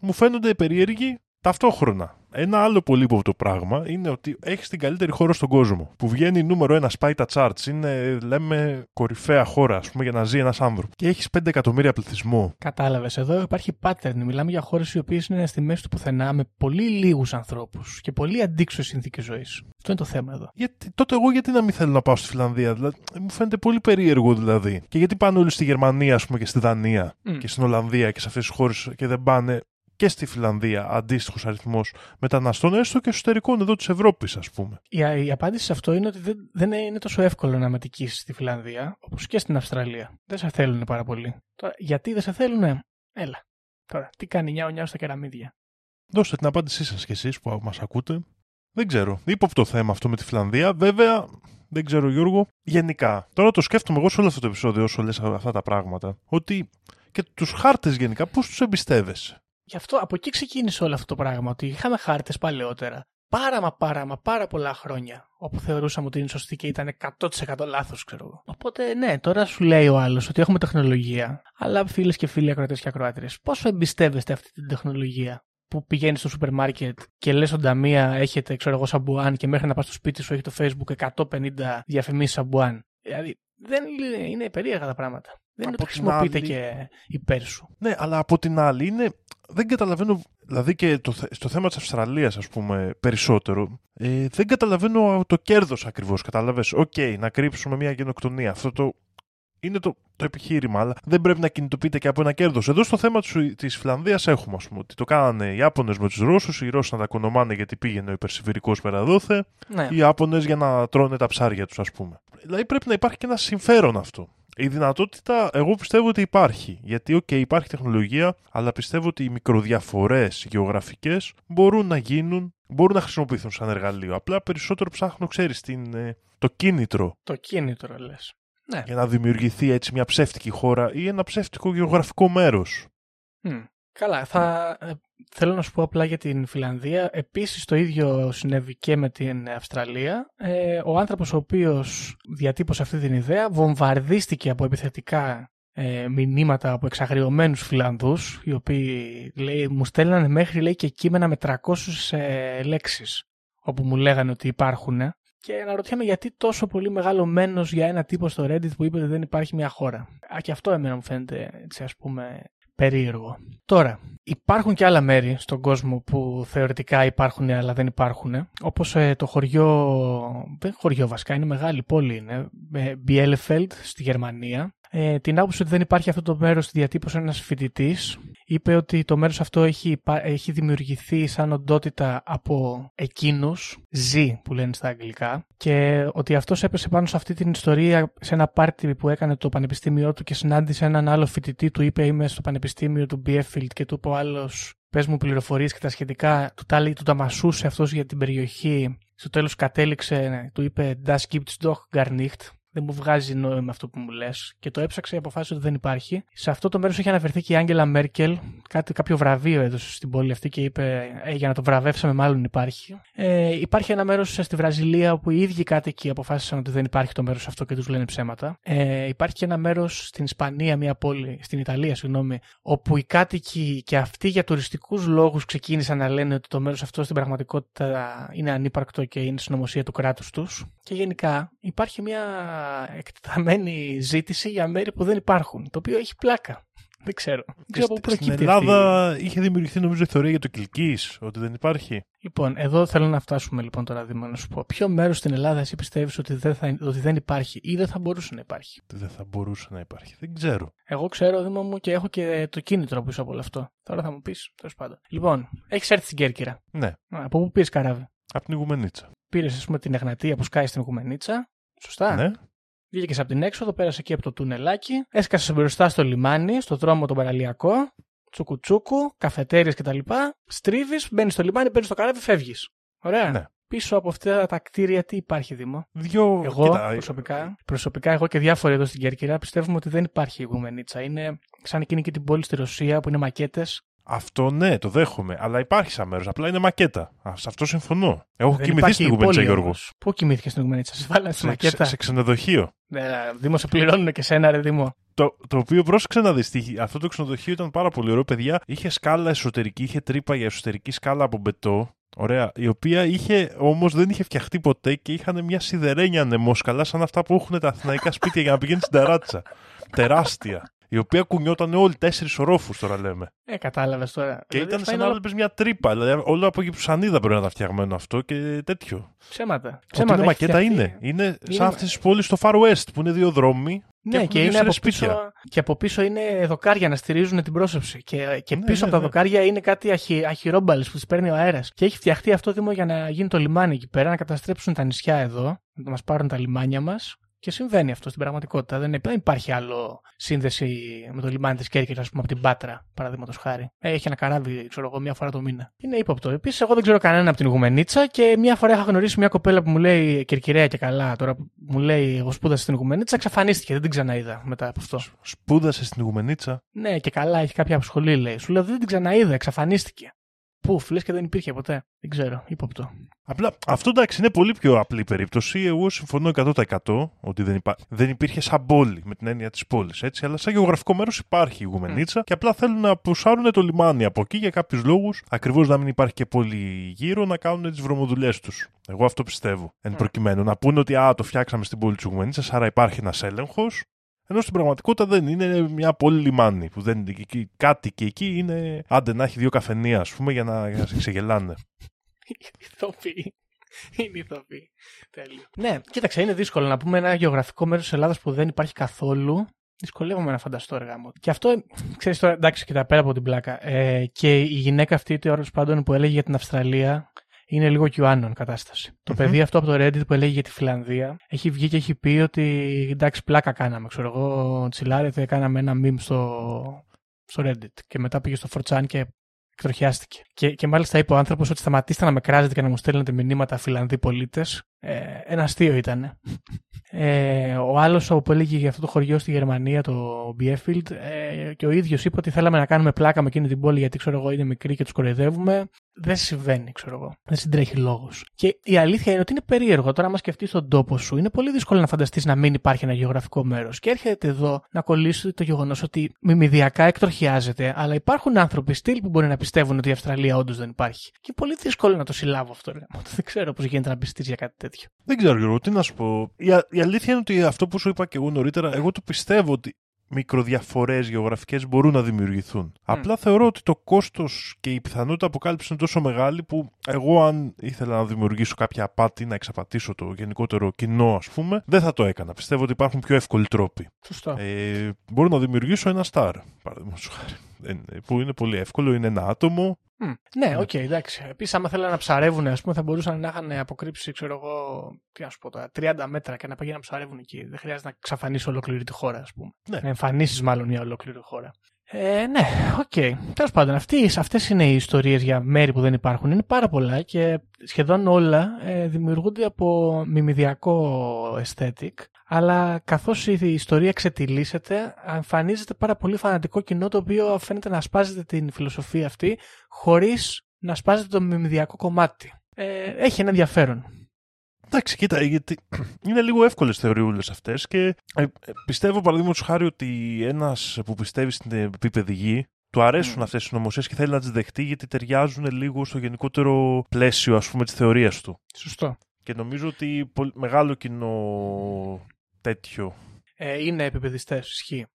μου φαίνονται περίεργοι ταυτόχρονα. Ένα άλλο πολύ υπόπτω πράγμα είναι ότι έχεις την καλύτερη χώρα στον κόσμο. Που βγαίνει νούμερο ένα, σπάει τα charts. Είναι, λέμε, κορυφαία χώρα, ας πούμε, για να ζει ένας άνθρωπος. Και έχεις 5 εκατομμύρια πληθυσμό. Κατάλαβες. Εδώ υπάρχει pattern. Μιλάμε για χώρες οι οποίες είναι στη μέση του πουθενά με πολύ λίγους ανθρώπους και πολύ αντίξωες συνθήκες ζωής. Αυτό είναι το θέμα εδώ. Γιατί, τότε εγώ γιατί να μην θέλω να πάω στη Φιλανδία, δηλαδή, μου φαίνεται πολύ περίεργο δηλαδή. Και γιατί πάνε όλοι στη Γερμανία, ας πούμε, και στη Δανία Μμ. και στην Ολλανδία και σε αυτές τις χώρες και δεν πάνε και στη Φιλανδία αντίστοιχος αριθμός μεταναστών, έστω και εσωτερικών εδώ της Ευρώπης, ας πούμε. Η, η απάντηση σε αυτό είναι ότι δεν, δεν είναι τόσο εύκολο να μετικήσει στη Φιλανδία όπως και στην Αυστραλία. Δεν σε θέλουν πάρα πολύ. Τώρα, γιατί δεν σε θέλουν, έλα. Τώρα, τι κάνει νιάου νιάου στα κεραμίδια. Δώστε την απάντησή σας κι εσείς που μας ακούτε. Δεν ξέρω. Ύποπτο θέμα αυτό με τη Φιλανδία. Βέβαια, δεν ξέρω Γιώργο. Γενικά, τώρα το σκέφτομαι εγώ σε όλο αυτό το επεισόδιο όσο λες αυτά τα πράγματα. Ότι και τους χάρτες γενικά, πώς τους εμπιστεύεσαι; Γι' αυτό από εκεί ξεκίνησε όλο αυτό το πράγμα. Ότι είχαμε χάρτες παλαιότερα. Πάρα μα πάρα μα πάρα πολλά χρόνια. Όπου θεωρούσαμε ότι είναι σωστή και ήταν 100% λάθος, ξέρω εγώ. Οπότε ναι, τώρα σου λέει ο άλλος ότι έχουμε τεχνολογία. Αλλά φίλες και φίλοι ακροατές και ακροάτριες, πόσο εμπιστεύεστε αυτή την τεχνολογία που πηγαίνει στο σούπερ μάρκετ και λες στον ταμεία έχετε, ξέρω εγώ, σαμπουάν και μέχρι να πας στο σπίτι σου έχει το facebook 150 διαφημίσεις σαμπουάν. Δηλαδή δεν είναι, είναι περίεργα τα πράγματα. Δεν είναι Από ότι την χρησιμοποιείται άλλη- και υπέρ σου. Ναι, αλλά από την άλλη είναι. Δεν καταλαβαίνω. Δηλαδή και το, θε- στο θέμα της Αυστραλίας, ας πούμε, περισσότερο. Ε, δεν καταλαβαίνω το κέρδος ακριβώς. Κατάλαβες. Οκ, να κρύψουμε μια γενοκτονία. Αυτό το. Είναι το, το επιχείρημα, αλλά δεν πρέπει να κινητοποιείται και από ένα κέρδος. Εδώ στο θέμα της Φιλανδίας έχουμε, ας πούμε, ότι το κάνανε οι Ιάπωνες με τους Ρώσους, οι Ρώσοι να τα κονομάνε γιατί πήγαινε ο υπερσιβηρικός πέρα δώθε, Ναι. οι Ιάπωνες για να τρώνε τα ψάρια τους, ας πούμε. Δηλαδή πρέπει να υπάρχει και ένα συμφέρον αυτό. Η δυνατότητα, εγώ πιστεύω ότι υπάρχει. Γιατί, οκ, υπάρχει τεχνολογία, αλλά πιστεύω ότι οι μικροδιαφορές γεωγραφικές μπορούν να γίνουν, μπορούν να χρησιμοποιηθούν σαν εργαλείο. Απλά περισσότερο ψάχνω, ξέρεις, το κίνητρο Το κίνητρο λες. Ναι. για να δημιουργηθεί έτσι μια ψεύτικη χώρα ή ένα ψεύτικο γεωγραφικό μέρος. Μμ. Καλά, θα, ε, θέλω να σου πω απλά για την Φιλανδία. Επίσης το ίδιο συνέβη και με την Αυστραλία. Ε, ο άνθρωπος ο οποίος διατύπωσε αυτή την ιδέα βομβαρδίστηκε από επιθετικά ε, μηνύματα από εξαγριωμένους Φιλανδούς οι οποίοι λέει, μου στέλνανε μέχρι λέει, και κείμενα με 300 ε, λέξεις όπου μου λέγανε ότι υπάρχουν και αναρωτιέμαι γιατί τόσο πολύ μεγάλο μένος για ένα τύπο στο Reddit που είπε ότι δεν υπάρχει μια χώρα. Α, και αυτό εμένα μου φαίνεται έτσι ας πούμε περίεργο. Τώρα, υπάρχουν και άλλα μέρη στον κόσμο που θεωρητικά υπάρχουν αλλά δεν υπάρχουν. Όπως ε, το χωριό, δεν χωριό βασικά, είναι μεγάλη πόλη είναι, ε, Bielefeld στη Γερμανία. Ε, την άποψη ότι δεν υπάρχει αυτό το μέρος διατύπωσε ένας φοιτητής. Είπε ότι το μέρος αυτό έχει, έχει δημιουργηθεί σαν οντότητα από εκείνους, ζή που λένε στα αγγλικά, και ότι αυτός έπεσε πάνω σε αυτή την ιστορία σε ένα πάρτι που έκανε το πανεπιστήμιό του και συνάντησε έναν άλλο φοιτητή, του είπε είμαι στο πανεπιστήμιο του Bielefeld και του είπε ο άλλος πες μου πληροφορίες και τα σχετικά, του τα, του τα μασούσε αυτός για την περιοχή. Στο τέλος κατέληξε, του είπε Das gibt's doch gar nicht, δεν μου βγάζει νόημα αυτό που μου λες. Και το έψαξε και αποφάσισε ότι δεν υπάρχει. Σε αυτό το μέρος έχει αναφερθεί και η Άγγελα Μέρκελ. Κάτι, κάποιο βραβείο έδωσε στην πόλη αυτή και είπε: ε, Για να το βραβεύσαμε, μάλλον υπάρχει. Ε, υπάρχει ένα μέρος στη Βραζιλία όπου οι ίδιοι κάτοικοι αποφάσισαν ότι δεν υπάρχει το μέρος αυτό και τους λένε ψέματα. Ε, υπάρχει και ένα μέρος στην Ισπανία, μια πόλη, στην Ιταλία, συγγνώμη, όπου οι κάτοικοι και αυτοί για τουριστικούς λόγους ξεκίνησαν να λένε ότι το μέρος αυτό στην πραγματικότητα είναι ανύπαρκτο και είναι συνωμοσία του κράτους τους. Και γενικά υπάρχει μια εκτεταμένη ζήτηση για μέρη που δεν υπάρχουν. Το οποίο έχει πλάκα. Δεν ξέρω. Δεν ξέρω πού Στην Ελλάδα είχε δημιουργηθεί νομίζω η θεωρία για το Κιλκή, ότι δεν υπάρχει. Λοιπόν, εδώ θέλω να φτάσουμε λοιπόν τώρα Δήμα να σου πω. Ποιο μέρος στην Ελλάδα εσύ πιστεύεις ότι, δεν ότι δεν υπάρχει ή δεν θα μπορούσε να υπάρχει; Δεν θα μπορούσε να υπάρχει. Δεν ξέρω. Εγώ ξέρω, Δήμα μου, και έχω και το κίνητρο πίσω από όλο αυτό. Τώρα θα μου πεις, τέλος πάντων. Λοιπόν, έχεις έρθει στην Κέρκυρα. Ναι. Από πού πήρες καράβι; Από την Ιγουμενίτσα. Πήρες, ας πούμε, την Εγνατία που σκάει στην Ιγουμενίτσα. Σωστά. Ναι. Βγήκε από την έξοδο, πέρασε εκεί από το τουνελάκι, έσκασε μπροστά στο λιμάνι, στο δρόμο τον παραλιακό, τσουκουτσούκου, καφετέρειες κτλ. Στρίβεις, μπαίνεις στο λιμάνι, παίρνεις το καράβι, φεύγεις. Ωραία. Ναι. Πίσω από αυτά τα κτίρια τι υπάρχει, Δήμο; Δυο... Εγώ Κοίτα, προσωπικά, προσωπικά, εγώ και διάφοροι εδώ στην Κέρκυρα πιστεύουμε ότι δεν υπάρχει η Γουμενίτσα. Είναι σαν εκείνη και την πόλη στη Ρωσία που είναι μακέτες αυτό ναι, το δέχομαι. Αλλά υπάρχει σαν μέρος. Απλά είναι μακέτα. Σε αυτό συμφωνώ. Έχω δεν κοιμηθεί στην Κουμενίτσα, Γιώργο. Πού κοιμήθηκες στην Κουμενίτσα, σε βάλανε στη μακέτα; Σε, σε ξενοδοχείο. Ναι, Δήμο, σε πληρώνουν και σένα, ρε Δήμο. Το, το οποίο πρόσεξε να δεις. Αυτό το ξενοδοχείο ήταν πάρα πολύ ωραίο, παιδιά. Είχε σκάλα εσωτερική, είχε τρύπα για εσωτερική σκάλα από μπετό. Ωραία. Η οποία είχε όμως δεν είχε φτιαχτεί ποτέ και είχαν μια σιδερένια ανεμόσκαλα σαν αυτά που έχουν τα αθηναϊκά σπίτια για να πηγαίνει στην ταράτσα. Τεράστια η οποία κουνιόταν όλοι τέσσερις ορόφους, τώρα λέμε. Ε, κατάλαβες τώρα. Και δηλαδή, ήταν σαν να όλα... μια τρύπα. Δηλαδή, όλο από γυψανίδα πρέπει να ήταν φτιαγμένο αυτό και τέτοιο. Ψέματα. Ψέματα. είναι μακέτα είναι. Είναι, είναι σαν αυτές τις πόλεις στο Far West που είναι δύο δρόμοι. Ναι, και, και είναι από πίσω, και από πίσω είναι δοκάρια να στηρίζουν την πρόσωψη. Και, και ναι, πίσω ναι, από τα ναι. δοκάρια είναι κάτι αχυ, αχυρόμπαλες που τις παίρνει ο αέρας. Και έχει φτιαχτεί αυτό δήμο για να γίνει το λιμάνι εκεί πέρα, να καταστρέψουν τα νησιά εδώ, να μας πάρουν τα λιμάνια μας και συμβαίνει αυτό στην πραγματικότητα. Δεν, υπάρχει άλλο σύνδεση με το λιμάνι της Κέρκυρας, ας πούμε, από την Πάτρα, παραδείγματος χάρη. Ε, έχει ένα καράβι, ξέρω εγώ, μία φορά το μήνα. Είναι ύποπτο. Επίσης, εγώ δεν ξέρω κανένα από την Ιγουμενίτσα και μία φορά είχα γνωρίσει μια κοπέλα που μου λέει Κερκυραία και καλά. Τώρα που μου λέει Εγώ σπούδασα στην Ιγουμενίτσα, εξαφανίστηκε. Δεν την ξαναείδα μετά από αυτό. Σπούδασε στην Ιγουμενίτσα. Ναι, και καλά, έχει κάποια σχολή, λέει. Σου λέω Δεν την ξαναείδα, εξαφανίστηκε. Πού, λες και δεν υπήρχε ποτέ. Δεν ξέρω, ύποπτο. Απλά αυτό εντάξει είναι πολύ πιο απλή περίπτωση. Εγώ συμφωνώ 100% ότι δεν, υπά... δεν υπήρχε σαν πόλη με την έννοια της πόλης. Έτσι, αλλά σαν γεωγραφικό μέρος υπάρχει η Γουμενίτσα mm. και απλά θέλουν να πουσάρουν το λιμάνι από εκεί για κάποιους λόγους. Ακριβώς να μην υπάρχει και πόλη γύρω να κάνουν τις βρωμοδουλειές τους. Εγώ αυτό πιστεύω. Εν προκειμένου να πούνε ότι α, το φτιάξαμε στην πόλη της Γουμενίτσας, άρα υπάρχει ένας έλεγχος. Ενώ στην πραγματικότητα δεν είναι μια πόλη λιμάνι που δεν είναι κάτι και εκεί είναι άντε να έχει δύο καφενεία ας πούμε για να, για να σε ξεγελάνε. Ηθοποιοί. Είναι ηθοποιοί. Τέλειο. Ναι, κοίταξε, είναι δύσκολο να πούμε ένα γεωγραφικό μέρος της Ελλάδας που δεν υπάρχει καθόλου. Δυσκολεύομαι να φανταστώ έργα μου. Και αυτό, ξέρεις τώρα, εντάξει, κοιτά πέρα από την πλάκα. Ε, και η γυναίκα αυτή, τέλος πάντων, που έλεγε για την Αυστραλία, είναι λίγο QAnon κατάσταση. Το παιδί αυτό από το Reddit που έλεγε για τη Φιλανδία έχει βγει και έχει πει ότι εντάξει πλάκα κάναμε. Ξέρω εγώ, τσιλάρετε, κάναμε ένα meme στο, στο Reddit. Και μετά πήγε στο 4chan και εκτροχιάστηκε. Και, και μάλιστα είπε ο άνθρωπος ότι σταματήστε να με κράζετε και να μου στέλνετε μηνύματα Φιλανδοί πολίτες. Ε, ένα αστείο ήταν. Ε, ο άλλος που έλεγε για αυτό το χωριό στη Γερμανία, το Biefeld, ε, και ο ίδιος είπε ότι θέλαμε να κάνουμε πλάκα με εκείνη την πόλη γιατί ξέρω εγώ είναι μικρή και τους κοροϊδεύουμε. Δεν συμβαίνει, ξέρω εγώ. Δεν συντρέχει λόγος. Και η αλήθεια είναι ότι είναι περίεργο. Τώρα, άμα σκεφτείς τον τόπο σου, είναι πολύ δύσκολο να φανταστείς να μην υπάρχει ένα γεωγραφικό μέρος. Και έρχεται εδώ να κολλήσει το γεγονός ότι μιμηδιακά εκτροχιάζεται, αλλά υπάρχουν άνθρωποι στυλ που μπορεί να πιστεύουν ότι η Αυστραλία όντως δεν υπάρχει. Και πολύ δύσκολο να το συλλάβω αυτό. Ρε. Δεν ξέρω πώς γίνεται να πιστείς για κάτι τέτοιο. Δεν ξέρω, Γιώργο, τι να σου πω. Η, η αλήθεια είναι ότι αυτό που σου είπα και εγώ νωρίτερα, εγώ το πιστεύω ότι μικροδιαφορές γεωγραφικές μπορούν να δημιουργηθούν. Απλά θεωρώ ότι το κόστος και η πιθανότητα αποκάλυψης είναι τόσο μεγάλη που εγώ αν ήθελα να δημιουργήσω κάποια απάτη, να εξαπατήσω το γενικότερο κοινό ας πούμε, δεν θα το έκανα. Πιστεύω ότι υπάρχουν πιο εύκολοι τρόποι. Σωστό. Ε, μπορώ να δημιουργήσω ένα star, παραδείγματος χάρη. Ε, που είναι πολύ εύκολο, είναι ένα άτομο, Mm. Ναι, ok, okay, εντάξει. Επίσης, άμα θέλανε να ψαρεύουν, ας πούμε, θα μπορούσαν να είχαν αποκρύψει, ξέρω εγώ, τι να σου πω τώρα, 30 μέτρα και να πηγαίνουν να ψαρεύουν εκεί. Δεν χρειάζεται να εξαφανίσεις ολόκληρη τη χώρα, ας πούμε. Ναι. Να εμφανίσεις μάλλον μια ολόκληρη χώρα. Ε, ναι, ok. Okay. Τέλος πάντων, αυτές είναι οι ιστορίες για μέρη που δεν υπάρχουν. Είναι πάρα πολλά και σχεδόν όλα ε, δημιουργούνται από μιμιδιακό aesthetic. Αλλά καθώς η ιστορία ξετυλίσσεται, εμφανίζεται πάρα πολύ φανατικό κοινό το οποίο φαίνεται να σπάζεται την φιλοσοφία αυτή χωρίς να σπάζεται το μιμιδιακό κομμάτι. Ε, έχει ένα ενδιαφέρον. Εντάξει, κοίτα, γιατί είναι λίγο εύκολες θεωριούλες αυτές και ε, πιστεύω παραδείγματος χάρη ότι ένας που πιστεύει στην επίπεδη γη του αρέσουν mm. αυτές οι νομοσίες και θέλει να τις δεχτεί γιατί ταιριάζουν λίγο στο γενικότερο πλαίσιο ας πούμε της θεωρίας του. Σωστό. Και νομίζω ότι πολύ, μεγάλο κοινό τέτοιο. Ε, είναι επιπαιδιστέ, ισχύει.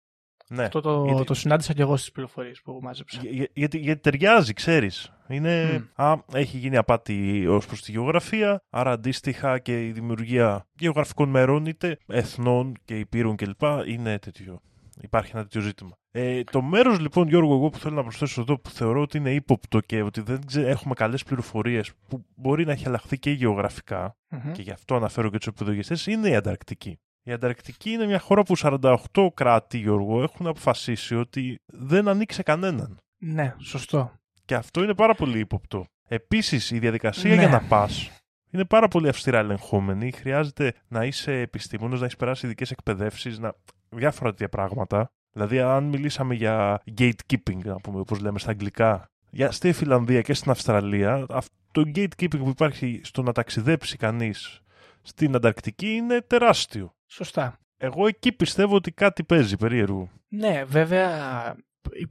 Ναι. Αυτό το, γιατί... το συνάντησα και εγώ στις πληροφορίες που μάζεψα. Για, γιατί, γιατί ταιριάζει, ξέρεις. Είναι. Mm. Α, έχει γίνει απάτη ως προς τη γεωγραφία, άρα αντίστοιχα και η δημιουργία γεωγραφικών μερών, είτε εθνών και υπήρων κλπ. είναι τέτοιο. Υπάρχει ένα τέτοιο ζήτημα. Ε, το μέρος λοιπόν, Γιώργο, εγώ που θέλω να προσθέσω εδώ, που θεωρώ ότι είναι ύποπτο και ότι δεν έχουμε καλές πληροφορίες που μπορεί να έχει αλλάχθει και γεωγραφικά, Mm-hmm. και γι' αυτό αναφέρω και τους επιδογιστές, είναι η Ανταρκτική. Η Ανταρκτική είναι μια χώρα που 48 κράτη, Γιώργο, έχουν αποφασίσει ότι δεν ανοίξει κανέναν. Ναι, σωστό. Και αυτό είναι πάρα πολύ ύποπτο. Επίσης, η διαδικασία Ναι. για να πας είναι πάρα πολύ αυστηρά ελεγχόμενη. Χρειάζεται να είσαι επιστήμονας, να έχεις περάσει ειδικές εκπαιδεύσεις, να... διάφορα τέτοια πράγματα. Δηλαδή, αν μιλήσαμε για gatekeeping, να πούμε, όπως λέμε στα αγγλικά, για στη Φιλανδία και στην Αυστραλία, αυτό το gatekeeping που υπάρχει στο να ταξιδέψει κανείς στην Ανταρκτική είναι τεράστιο. Σωστά. Εγώ εκεί πιστεύω ότι κάτι παίζει περίεργο. Ναι, βέβαια,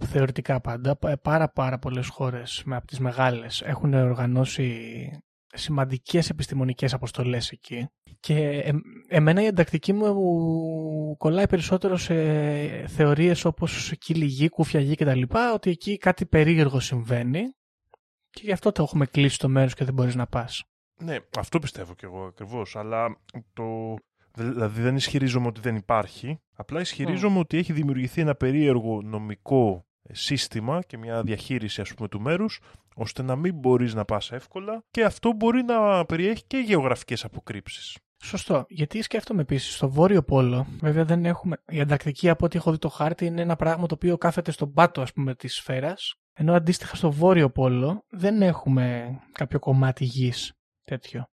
θεωρητικά πάντα, πα- πάρα πάρα πολλές χώρες με από τις μεγάλες έχουν οργανώσει σημαντικές επιστημονικές αποστολές εκεί και ε, εμένα η εντακτική μου κολλάει περισσότερο σε θεωρίες όπως κύλη γη, κούφια γη κτλ. ότι εκεί κάτι περίεργο συμβαίνει και γι' αυτό το έχουμε κλείσει το μέρος και δεν μπορείς να πας. Ναι, αυτό πιστεύω κι εγώ ακριβώς. Αλλά το. Δηλαδή δεν ισχυρίζομαι ότι δεν υπάρχει. Απλά ισχυρίζομαι ότι έχει δημιουργηθεί ένα περίεργο νομικό ε, σύστημα και μια διαχείριση ας πούμε του μέρους ώστε να μην μπορείς να πας εύκολα και αυτό μπορεί να περιέχει και γεωγραφικές αποκρύψεις. Σωστό. Γιατί σκέφτομαι επίσης στο Βόρειο Πόλο, βέβαια δεν έχουμε. Η Ανταρκτική, από ό,τι έχω δει το χάρτη, είναι ένα πράγμα το οποίο κάθεται στον πάτο, ας πούμε, της σφαίρας. Ενώ αντίστοιχα στο Βόρειο Πόλο δεν έχουμε κάποιο κομμάτι γης τέτοιο.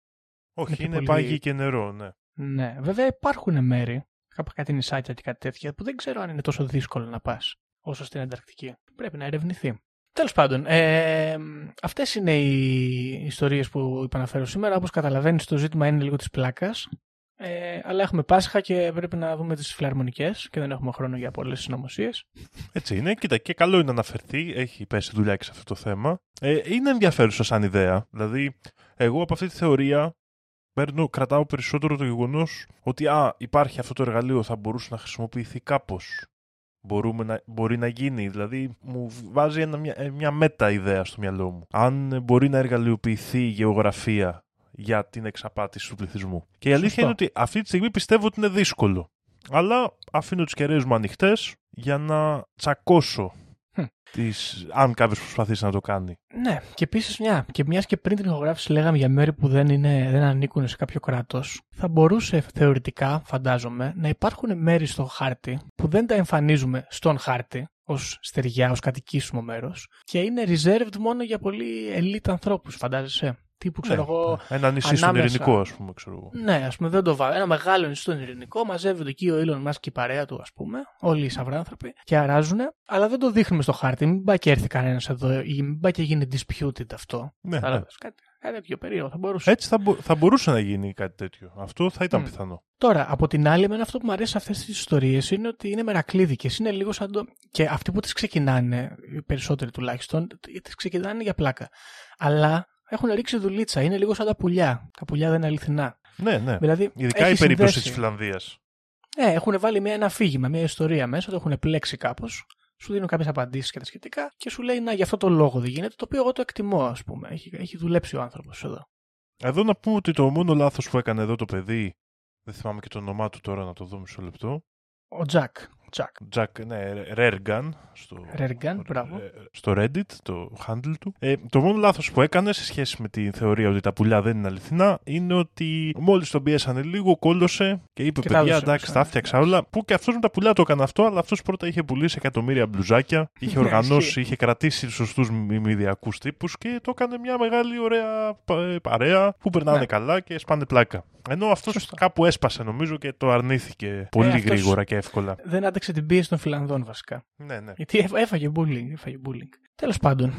Όχι, πιο είναι πολύ- πάγι και νερό, ναι. Ναι, βέβαια υπάρχουν μέρη, κάπου κάτι νησάκια και κάτι τέτοια, που δεν ξέρω αν είναι τόσο δύσκολο να πας όσο στην Ανταρκτική. Πρέπει να ερευνηθεί. Τέλος πάντων, ε, αυτές είναι οι ιστορίες που είπα να φέρω σήμερα. Όπως καταλαβαίνεις, το ζήτημα είναι λίγο της πλάκας. Ε, αλλά έχουμε Πάσχα και πρέπει να δούμε τις φιλαρμονικές και δεν έχουμε χρόνο για πολλές συνωμοσίες. Έτσι είναι. Κοίτα, και καλό είναι να αναφερθεί. Έχει πέσει δουλειά και σε αυτό το θέμα. Ε, είναι ενδιαφέρουσα σαν ιδέα. Δηλαδή, εγώ από αυτή τη θεωρία παίρνω, κρατάω περισσότερο το γεγονός ότι α, υπάρχει αυτό το εργαλείο, θα μπορούσε να χρησιμοποιηθεί κάπως. Μπορούμε να, μπορεί να γίνει. Δηλαδή, μου βάζει ένα, μια, ε, μια μέτα ιδέα στο μυαλό μου. Αν ε, μπορεί να εργαλειοποιηθεί η γεωγραφία για την εξαπάτηση του πληθυσμού. Και η αλήθεια Σωστό. είναι ότι αυτή τη στιγμή πιστεύω ότι είναι δύσκολο. Αλλά αφήνω τις κεραίες μου ανοιχτές για να τσακώσω Χμ. τις, αν κάποιος προσπαθήσει να το κάνει. Ναι, και επίσης μια. Και μιας και πριν την ηχογράφηση λέγαμε για μέρη που δεν, είναι, δεν ανήκουν σε κάποιο κράτος, θα μπορούσε θεωρητικά, φαντάζομαι, να υπάρχουν μέρη στο χάρτη που δεν τα εμφανίζουμε στον χάρτη, ως στεριά, ως κατοικήσιμο μέρος και είναι reserved μόνο για πολύ elite ανθρώπους, φαντάζεσαι. Τύπου ξέρω Ναι, εγώ. Ένα νησί στον ανάμεσα. ειρηνικό, ας πούμε. Ξέρω. εγώ. Ναι, ας πούμε, δεν το βάλω. Ένα μεγάλο νησί στον ειρηνικό, μαζεύονται εκεί ο Elon Musk και η παρέα του, ας πούμε, όλοι οι σαυράνθρωποι, και αράζουν, αλλά δεν το δείχνουμε στο χάρτη. Μην πάει και έρθει κανένας εδώ, ή μην πάει και γίνει disputed αυτό. Ναι, ναι. Κατάλαβες, Κάτι, κάτι τέτοιο περίεργο θα μπορούσε. Έτσι θα, μπο- θα μπορούσε να γίνει κάτι τέτοιο. Αυτό θα ήταν Μμ. πιθανό. Τώρα, από την άλλη, εμένα αυτό που μου αρέσει σε αυτές τις ιστορίες είναι ότι είναι μερακλείδικες. Είναι λίγο σαν το. και αυτοί που τις ξεκινάνε, οι περισσότεροι τουλάχιστον, τις ξεκινάνε για πλάκα. Αλλά έχουν ρίξει δουλίτσα. Είναι λίγο σαν τα πουλιά. Τα πουλιά δεν είναι αληθινά. Ναι, ναι. Δηλαδή, Ειδικά έχει η περίπτωση συνδέσει. της Φιλανδίας. Ναι, έχουν βάλει μια, ένα αφήγημα, μια ιστορία μέσα, το έχουν πλέξει κάπως. Σου δίνουν κάποιες απαντήσεις και τα σχετικά και σου λέει να γι' αυτό το λόγο δεν γίνεται, το οποίο εγώ το εκτιμώ, ας πούμε. Έχει, έχει δουλέψει ο άνθρωπος εδώ. Εδώ να πούμε ότι το μόνο λάθος που έκανε εδώ το παιδί. Δεν θυμάμαι και το όνομά του τώρα να το δω μισό λεπτό. Ο Τζακ. Τζακ. Jack, ναι, Rergan. Στο, Rergan, μπράβο. ε, στο Reddit, το handle του. Ε, το μόνο λάθος που έκανε σε σχέση με την θεωρία ότι τα πουλιά δεν είναι αληθινά είναι ότι μόλις τον πιέσανε λίγο, κόλλωσε και είπε: Και τα Παιδιά, έδωσε εντάξει, ξανά. τα έφτιαξα όλα. Που και αυτός με τα πουλιά το έκανε αυτό, αλλά αυτός πρώτα είχε πουλήσει εκατομμύρια μπλουζάκια, είχε Ναι, οργανώσει, ισχύει. είχε κρατήσει σωστούς μιμιδιακού τύπους και το έκανε μια μεγάλη ωραία πα- ε, παρέα που περνάνε Ναι. καλά και σπάνε πλάκα. Ενώ αυτός Σωστά. κάπου έσπασε νομίζω και το αρνήθηκε πολύ Ε, αυτός- γρήγορα και εύκολα. Δεν άντεξε την πίεση των Φιλανδών βασικά. Ναι, ναι. Γιατί έφ- έφαγε bullying. Έφαγε bullying. Τέλος πάντων.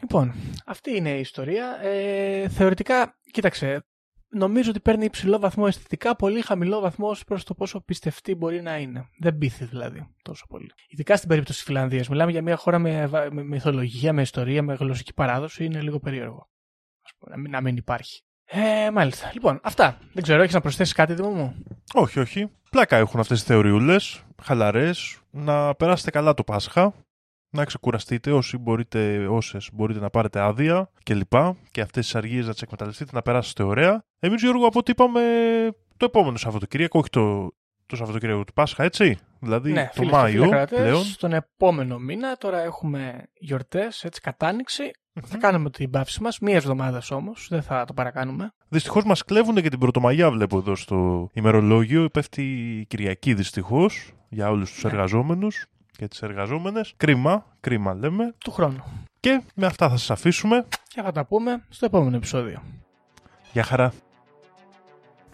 Λοιπόν, αυτή είναι η ιστορία. Ε, θεωρητικά, κοίταξε. Νομίζω ότι παίρνει υψηλό βαθμό αισθητικά, πολύ χαμηλό βαθμό ως προς το πόσο πιστευτή μπορεί να είναι. Δεν πείθει δηλαδή τόσο πολύ. Ειδικά στην περίπτωση της Φιλανδίας. Μιλάμε για μια χώρα με, βα- με μυθολογία, με ιστορία, με γλωσσική παράδοση. Είναι λίγο περίεργο. Ας πούμε, να μην, να μην υπάρχει. Ε, μάλιστα. Λοιπόν, αυτά. Δεν ξέρω, έχεις να προσθέσεις κάτι, Δήμο μου; Όχι, όχι. Πλάκα έχουν αυτές τις θεωριούλες, χαλαρές, να περάσετε καλά το Πάσχα, να ξεκουραστείτε όσοι μπορείτε, όσες μπορείτε να πάρετε άδεια και λοιπά και αυτές τις αργίες να τις εκμεταλλευτείτε, να περάσετε ωραία. Εμείς Γιώργο από ό,τι είπαμε το επόμενο Σαββατοκύριακο, όχι το, το Σαββατοκύριακο του Πάσχα, έτσι. Δηλαδή ναι, το φίλες και φίλοι Μάιο ακροατές, πλέον. Στον επόμενο μήνα, τώρα έχουμε γιορτές, έτσι κατάνοιξη. Θα κάνουμε την παύση μας, μία εβδομάδα όμως, δεν θα το παρακάνουμε. Δυστυχώς μας κλέβουν και την Πρωτομαγιά βλέπω εδώ στο ημερολόγιο. Πέφτει η Κυριακή δυστυχώς για όλους τους Ναι. εργαζόμενους και τις εργαζόμενες. Κρίμα, κρίμα λέμε. Του χρόνου. Και με αυτά θα σας αφήσουμε. Και θα τα πούμε στο επόμενο επεισόδιο. Γεια χαρά.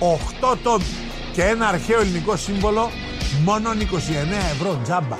8 τόμοι και ένα αρχαίο ελληνικό σύμβολο μόνο 29 ευρώ τζάμπα